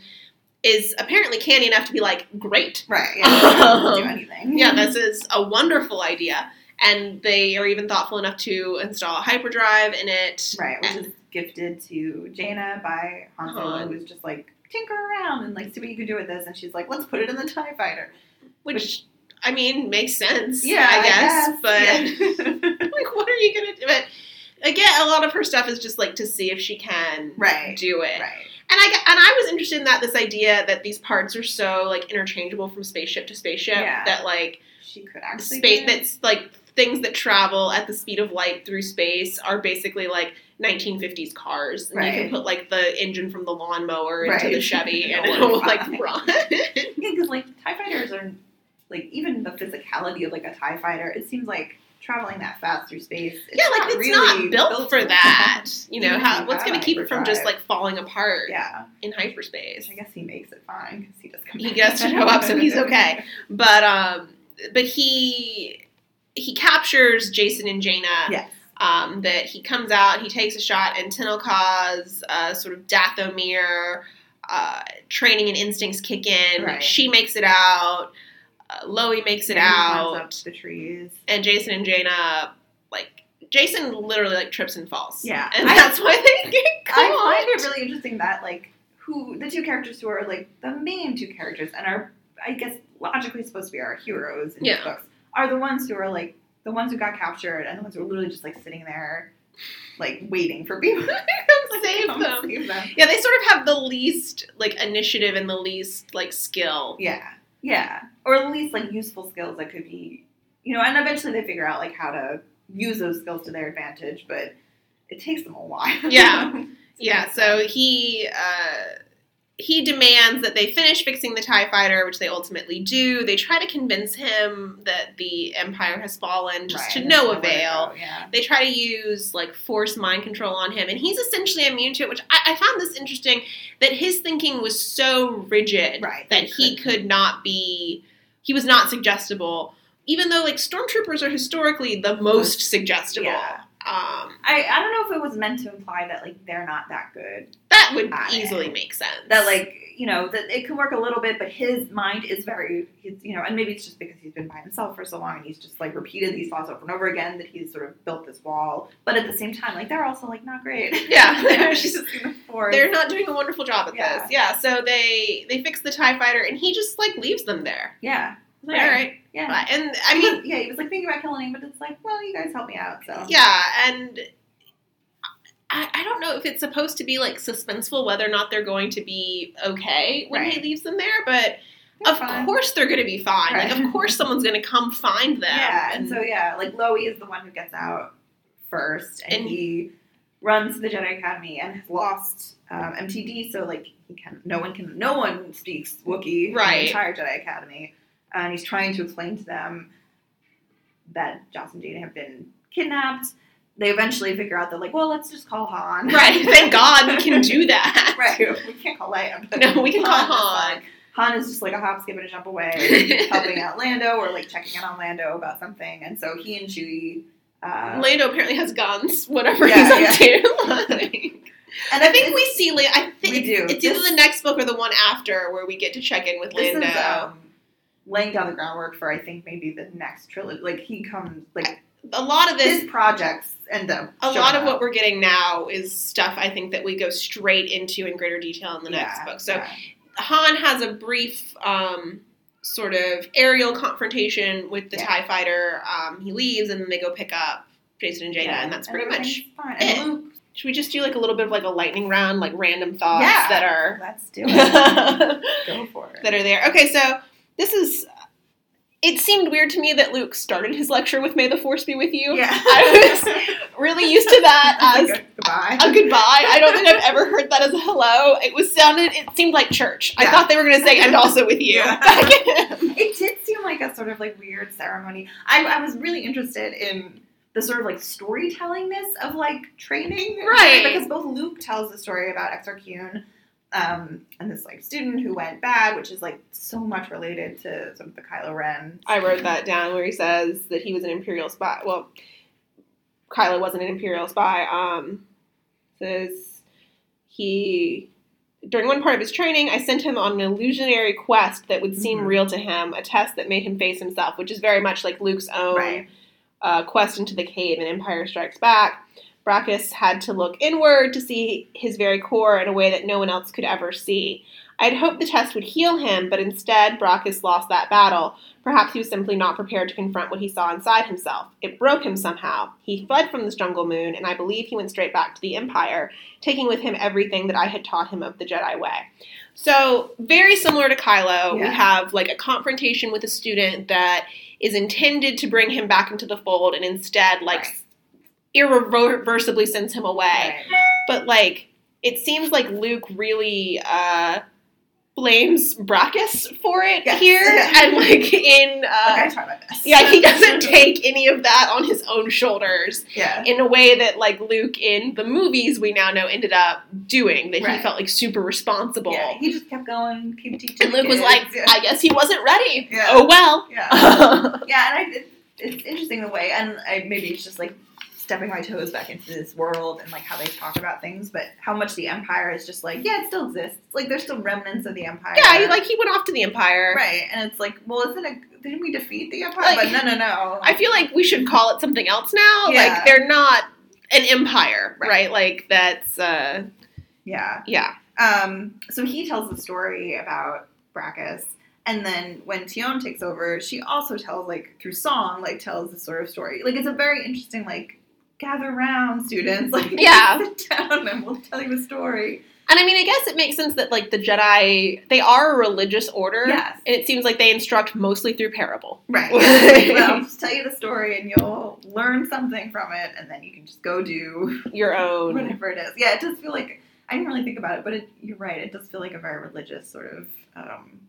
is apparently canny enough to be like, "Great, Right. Yeah. doesn't do anything. yeah, this is a wonderful idea." And they are even thoughtful enough to install a hyperdrive in it. Right, which And- is gifted to Jaina by Han Solo, Han. who's just like tinker around and like see what you can do with this, and she's like, let's put it in the Tie Fighter. which I mean makes sense. Yeah, I guess, but yeah. like, what are you gonna do? But again, a lot of her stuff is just like to see if she can right, do it. right, And I and I was interested in that this idea that these parts are so like interchangeable from spaceship to spaceship Yeah. that like she could actually space that's like things that travel at the speed of light through space are basically like 1950s cars and you can put like the engine from the lawnmower into the Chevy and It'll it'll like run. Yeah, because like Tie Fighters are like even the physicality of like a Tie Fighter. It seems like traveling that fast through space. Yeah, like it's really not built, for that. You know, how what's going to keep it from just like falling apart yeah, in hyperspace? I guess he makes it fine because he does come. he gets to show up, so he's okay. But um, but he he captures Jacen and Jaina. Yes. Um, that he comes out, he takes a shot, and Tenel Ka's, uh, sort of Dathomir, uh, training and instincts kick in. Right. She makes it out. Uh, Lowie makes it And he climbs out, the trees. and Jacen and Jaina, like Jacen, literally like trips and falls. Yeah. and I- that's why they get caught. I find it really interesting that like who the two characters who are like the main two characters and are I guess logically supposed to be our heroes in Yeah. these books are the ones who are like the ones who got captured and the ones who are literally just like sitting there like waiting for people to come Save come them. save them. Yeah, they sort of have the least like initiative and the least like skill. Yeah. Yeah. Or at least like useful skills that could be you know, and eventually they figure out like how to use those skills to their advantage, but it takes them a while. Yeah. Yeah, so he uh, he demands that they finish fixing the Tie Fighter, which they ultimately do. They try to convince him that the Empire has fallen, just Right, to no that's where it avail. go, Yeah. They try to use like force mind control on him, and he's essentially immune to it. Which I, I found this interesting that his thinking was so rigid Right. that he could not be he was not suggestible even though like stormtroopers are historically the most suggestible, Yeah. Um, I, I don't know if it was meant to imply that like they're not that good. that would Got it. easily make sense. That like you know that it can work a little bit, but his mind is very he's, you know, and maybe it's just because he's been by himself for so long and he's just like repeated these thoughts over and over again that he's sort of built this wall. But at the same time, like they're also like not great. Yeah. she's just in the forest. they're not doing a wonderful job at Yeah. this. Yeah, so they they fix the Tie Fighter, and he just like leaves them there. Yeah, Like, Right. all right, yeah. Bye. and I He mean, was- yeah, he was like thinking about killing him, but it's like, well, you guys help me out. So yeah, and I, I don't know if it's supposed to be like suspenseful whether or not they're going to be okay when he leaves them there, but They're of fine. course they're going to be fine. Like, of course someone's going to come find them. Yeah, and so yeah, like Lowie is the one who gets out first, and, And- he runs to the Jedi Academy and has lost um, MTD, so like he can, no one can, no one speaks Wookiee in Right. the entire Jedi Academy, and he's trying to explain to them that Joss and Jada have been kidnapped. They eventually figure out that like, well, let's just call Han. right, thank God we can do that. right. We can't call Leia. No, we can call is Han. Han is just like a hop, skip, and a jump away, helping out Lando or like checking in on Lando about something, and so he and Chewie. Uh, Lando apparently has guns, whatever Yeah, he's up yeah. to. Like, and I think we see. I think We do. it's either the next book or the one after where we get to check in with this Lando. is um, laying down the groundwork for I think maybe the next trilogy. Like he comes like a lot of this his projects end up. a lot of up. what we're getting now is stuff I think that we go straight into in greater detail in the next Yeah, book. So yeah. Han has a brief um, sort of aerial confrontation with the Yeah. Tie Fighter. Um, he leaves, and then they go pick up Jacen and Jada, and that's pretty much. fine. it. Should we just do like a little bit of like a lightning round, like random thoughts Yeah. that are let's do it. Go for it. That are there? Okay, so this is. It seemed weird to me that Luke started his lecture with "May the Force be with you." Yeah, I was really used to that as Like a goodbye. a goodbye. I don't think I've ever heard that as a hello. It was sounded. It seemed like church. I thought they were going to say "and also with you." Yeah. It did seem like a sort of like weird ceremony. I, I was really interested in the sort of like storytellingness of like training, Right. Because both Luke tells the story about Exar Kun, um, and this like student who went bad, which is like so much related to sort of the Kylo Ren. I wrote that down where he says that he was an imperial spy. Well, Kylo wasn't an imperial spy. Um, says he during one part of his training, I sent him on an illusionary quest that would seem Mhm. real to him, a test that made him face himself, which is very much like Luke's own Right. uh, quest into the cave in Empire Strikes Back. Brakiss had to look inward to see his very core in a way that no one else could ever see. I'd hoped the test would heal him, but instead, Brakiss lost that battle. Perhaps he was simply not prepared to confront what he saw inside himself. It broke him somehow. He fled from the Jungle Moon, and I believe he went straight back to the Empire, taking with him everything that I had taught him of the Jedi way. So, very similar to Kylo, we have like a confrontation with a student that is intended to bring him back into the fold, and instead, like, Right. Irreversibly sends him away. Right. But like, it seems like Luke really uh, blames Brakiss for it Yes. here, Yeah. and like in uh, Like, I try yeah, he doesn't take any of that on his own shoulders Yeah. in a way that like Luke in the movies we now know ended up doing. That he felt like super responsible. Yeah, he just kept going, keep teaching. and Luke was like, yeah. "I guess he wasn't ready. Yeah. Oh well." yeah. yeah, and I, it, it's interesting the way, and I, maybe it's just like stepping my toes back into this world and like how they talk about things, but how much the empire is just like, yeah, it still exists. Like there's still remnants of the empire. yeah, like he went off to the Empire. right, and it's like, well, isn't it? Didn't we defeat the empire? Like- but no, no, no. I feel like we should call it something else now. Yeah. Like they're not an empire, Right. right? Like that's uh yeah. yeah. Um, so he tells the story about Brakiss, and then when Tionne takes over, she also tells like through song, like tells the sort of story. Like it's a very interesting like gather round students, like Yeah. sit down and we'll tell you a story. And I mean I guess it makes sense that like the Jedi they are a religious order. Yes. And it seems like they instruct mostly through parable. Right. Well, I'll just tell you the story and you'll learn something from it, and then you can just go do Your own whatever it is. Yeah, it does feel like I didn't really think about it, but it, you're right. It does feel like a very religious sort of, um,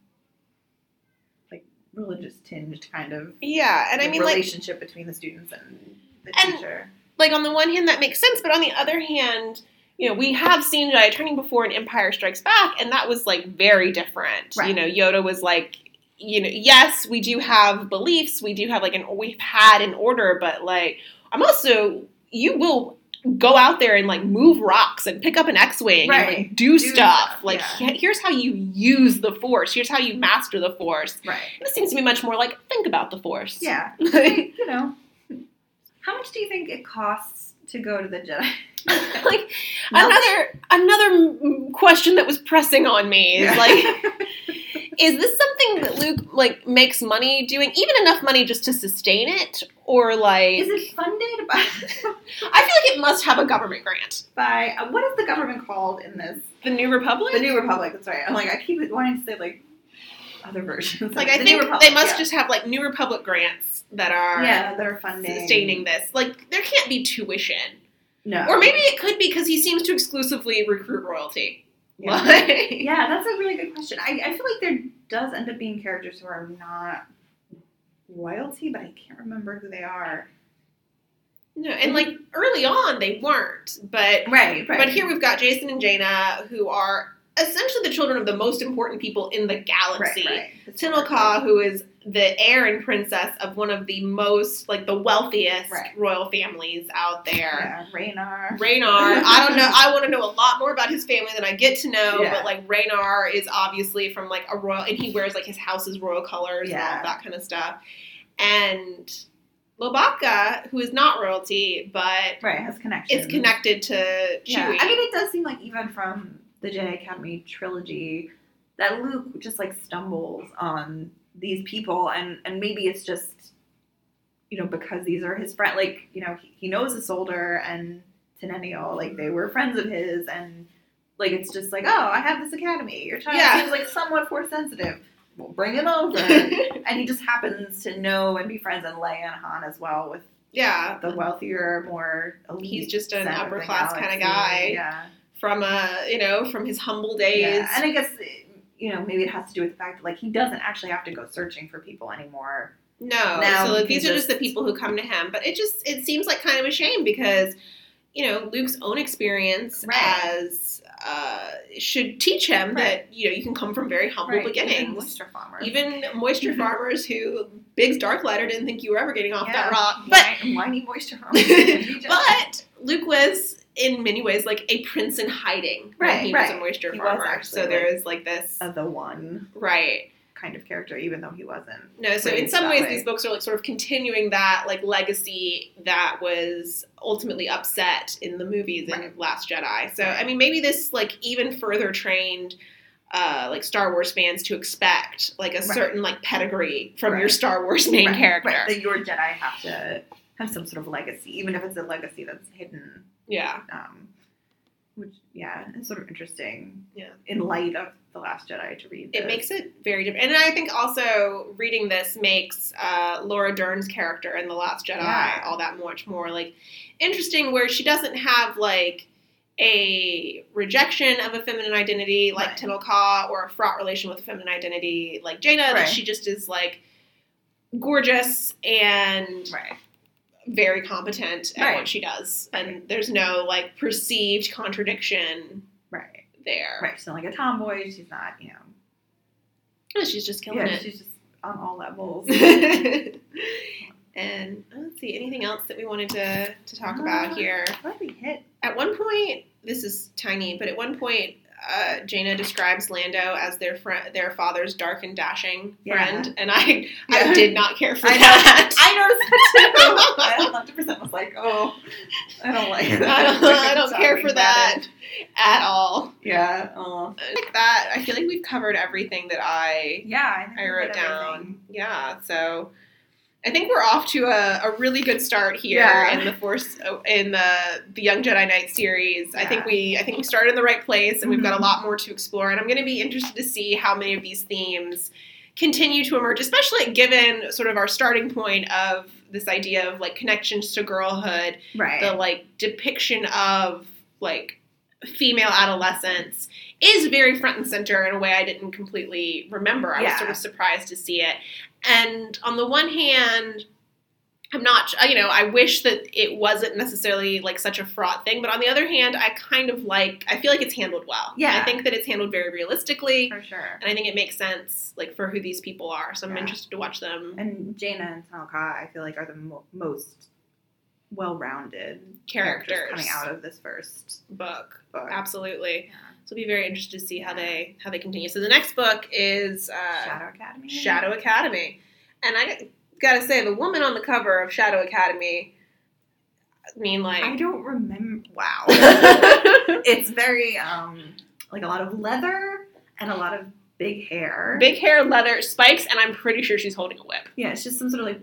like religious tinged kind of Yeah. And I mean like relationship between the students and the And- teacher. Like on the one hand that makes sense, but on the other hand, you know, we have seen Jedi training before in Empire Strikes Back, and that was like very different. You know, Yoda was like you know, yes, we do have beliefs, we do have like an we've had an order, but like I'm also you will go out there and like move rocks and pick up an X-wing and like do, Do stuff. stuff, Like yeah. here's how you use the force. Here's how you master the force. Right. And this seems to be much more like think about the force. Yeah. You know. How much do you think it costs to go to the Jedi? like another another question that was pressing on me is Yeah. like is this something that Luke like makes money doing even enough money just to sustain it or like Is it funded by, I feel like it must have a government grant. by uh, what is the government called in this? The New Republic? The New Republic. That's right. I'm like I keep wanting to say like other versions. like of I think Republic, they must yeah. just have like New Republic grants that are yeah that are funding sustaining this. Like there can't be tuition. No. Or maybe it could be because he seems to exclusively recruit royalty. Yeah. Like- Yeah, that's a really good question. I, I feel like there does end up being characters who are not royalty, but I can't remember who they are. No, and like early on they weren't, but Right, right. but here we've got Jacen and Jaina who are essentially the children of the most important people in the galaxy. right. Tenel Ka, who is the heir and princess of one of the most like the wealthiest Right. royal families out there. Yeah, Raynar. Raynar, I don't know. I want to know a lot more about his family than I get to know. Yeah. But like Raynar is obviously from like a royal, and he wears like his house's royal colors and all that kind of stuff. And Lowbacca, who is not royalty, but Right, has connections. is connected to Chewie. Yeah, I mean, it does seem like even from the Jedi Academy trilogy that Luke just like stumbles on these people, and and maybe it's just you know because these are his friends. Like you know, he, he knows Isolder and Teneniel, like they were friends of his, and like it's just like, oh, I have this academy. Your child Yeah. seems like somewhat force sensitive. We'll bring him over. and he just happens to know and be friends and Leia and Han as well with yeah, the wealthier, more elite. he's just an set of the upper class kind of guy Yeah. From a you know from his humble days. Yeah, and I guess you know maybe it has to do with the fact that like he doesn't actually have to go searching for people anymore. No, Now so like, these can are just the people who come to him. But it just it seems like kind of a shame because you know Luke's own experience Right. as uh, should teach him that you know you can come from very humble Even beginnings. moisture farmer. Even moisture farmers who Biggs Darklighter didn't think you were ever getting off that rock, but Whiny- moisture farmer. but Luke was in many ways like a prince in hiding Right, he was a moisture He farmer. so like, there is like this of the one right. kind of character, even though he wasn't. No, so in some ways way. these books are like sort of continuing that like legacy that was ultimately upset in the movies in Last Jedi. So Right. I mean maybe this like even further trained uh, like Star Wars fans to expect like a Right. certain like pedigree from your Star Wars main Right, character. Right, that your Jedi have to have some sort of legacy, even if it's a legacy that's hidden. Yeah. Um, which, yeah, it's sort of interesting. Yeah. In light of the Last Jedi, to read. It makes it very different. And I think also reading this makes uh, Laura Dern's character in The Last Jedi Yeah. all that much more like interesting where she doesn't have like a rejection of a feminine identity like Right. Tenel Ka or a fraught relation with a feminine identity like Jaina. That Right. she just is like gorgeous and right. Very competent at Right. what she does. And there's no like perceived contradiction Right. there. Right. She's not like a tomboy. She's not, you know. Oh, She's just killing yeah, it. she's just on all levels. and let's see, anything else that we wanted to, to talk about here? What we hit? At one point, this is tiny, but at one point, uh, Jaina describes Lando as their friend, their father's dark and dashing Yeah. friend, and I, Yeah. I did not care for I that. I noticed that too. I 100 percent was like, oh, I don't like that. I don't, I don't care for that it. at all. Yeah. Oh. Like that, I feel like we've covered everything that I Yeah. I, I wrote down. everything. Yeah, so I think we're off to a, a really good start here Yeah. in the Force in the the Young Jedi Knight series. I think we I think we started in the right place, and we've got a Mhm. lot more to explore. And I'm going to be interested to see how many of these themes continue to emerge, especially given sort of our starting point of this idea of like connections to girlhood Right. the like depiction of like female adolescence is very front and center in a way I didn't completely remember. I was sort of surprised to see it. And on the one hand, I'm not, you know, I wish that it wasn't necessarily like such a fraught thing, but on the other hand, I kind of like, I feel like it's handled well. Yeah. I think that it's handled very realistically, For sure. and I think it makes sense, like, for who these people are. So I'm Yeah. interested to watch them. And Jaina and Tenel Ka, I feel like, are the mo- most well-rounded Characters. coming out of this first Book, book. absolutely. Yeah. So be very interested to see how they how they continue. So the next book is uh, Shadow Academy. Shadow Academy. And I gotta say, the woman on the cover of Shadow Academy, I mean, like, I don't remember. Wow. it's very um like a lot of leather and a lot of big hair. big hair, leather, spikes, and I'm pretty sure she's holding a whip. Yeah, it's just some sort of like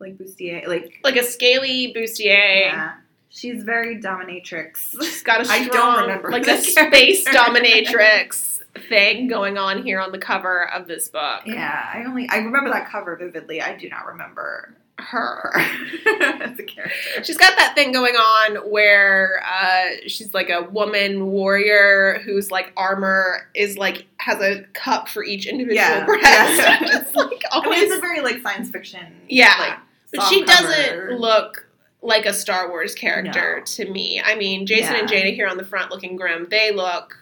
like bustier, like Like a scaly bustier. yeah. She's very dominatrix. She's got a strong, I don't remember like a space dominatrix thing going on here on the cover of this book. yeah, I only I remember that cover vividly. I do not remember Her. as a character. She's got that thing going on where uh, she's like a woman warrior whose like armor is like has a cup for each individual Yeah. breast. Yeah. it's like I mean, always, it's a very like science fiction. Yeah. like, but she cover. doesn't look like a Star Wars character No. to me. I mean, Jacen and Jaina here on the front looking grim. They look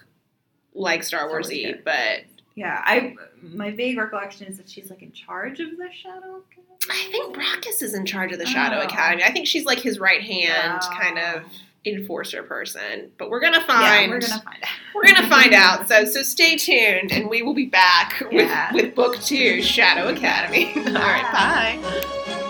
like Star Star Wars Warsy, but Yeah, I my vague recollection is that she's like in charge of the Shadow. Academy. I think Brakiss is in charge of the Shadow Oh. Academy. I think she's like his right hand Wow. kind of enforcer person. But we're gonna find Yeah, we're gonna find out. We're gonna find out. So so stay tuned, and we will be back with Yeah. with book two, Shadow Academy. All right, bye.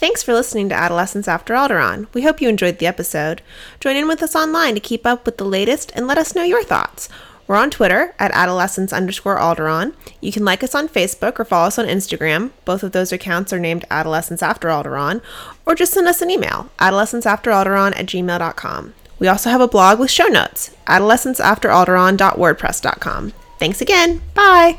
Thanks for listening to Adolescence After Alderaan. We hope you enjoyed the episode. Join in with us online to keep up with the latest and let us know your thoughts. We're on Twitter at adolescence underscore Alderaan. You can like us on Facebook or follow us on Instagram. Both of those accounts are named Adolescence After Alderaan. Or just send us an email, adolescenceafteralderon at gmail.com. We also have a blog with show notes, adolescenceafteralderon.wordpress.com. Thanks again. Bye.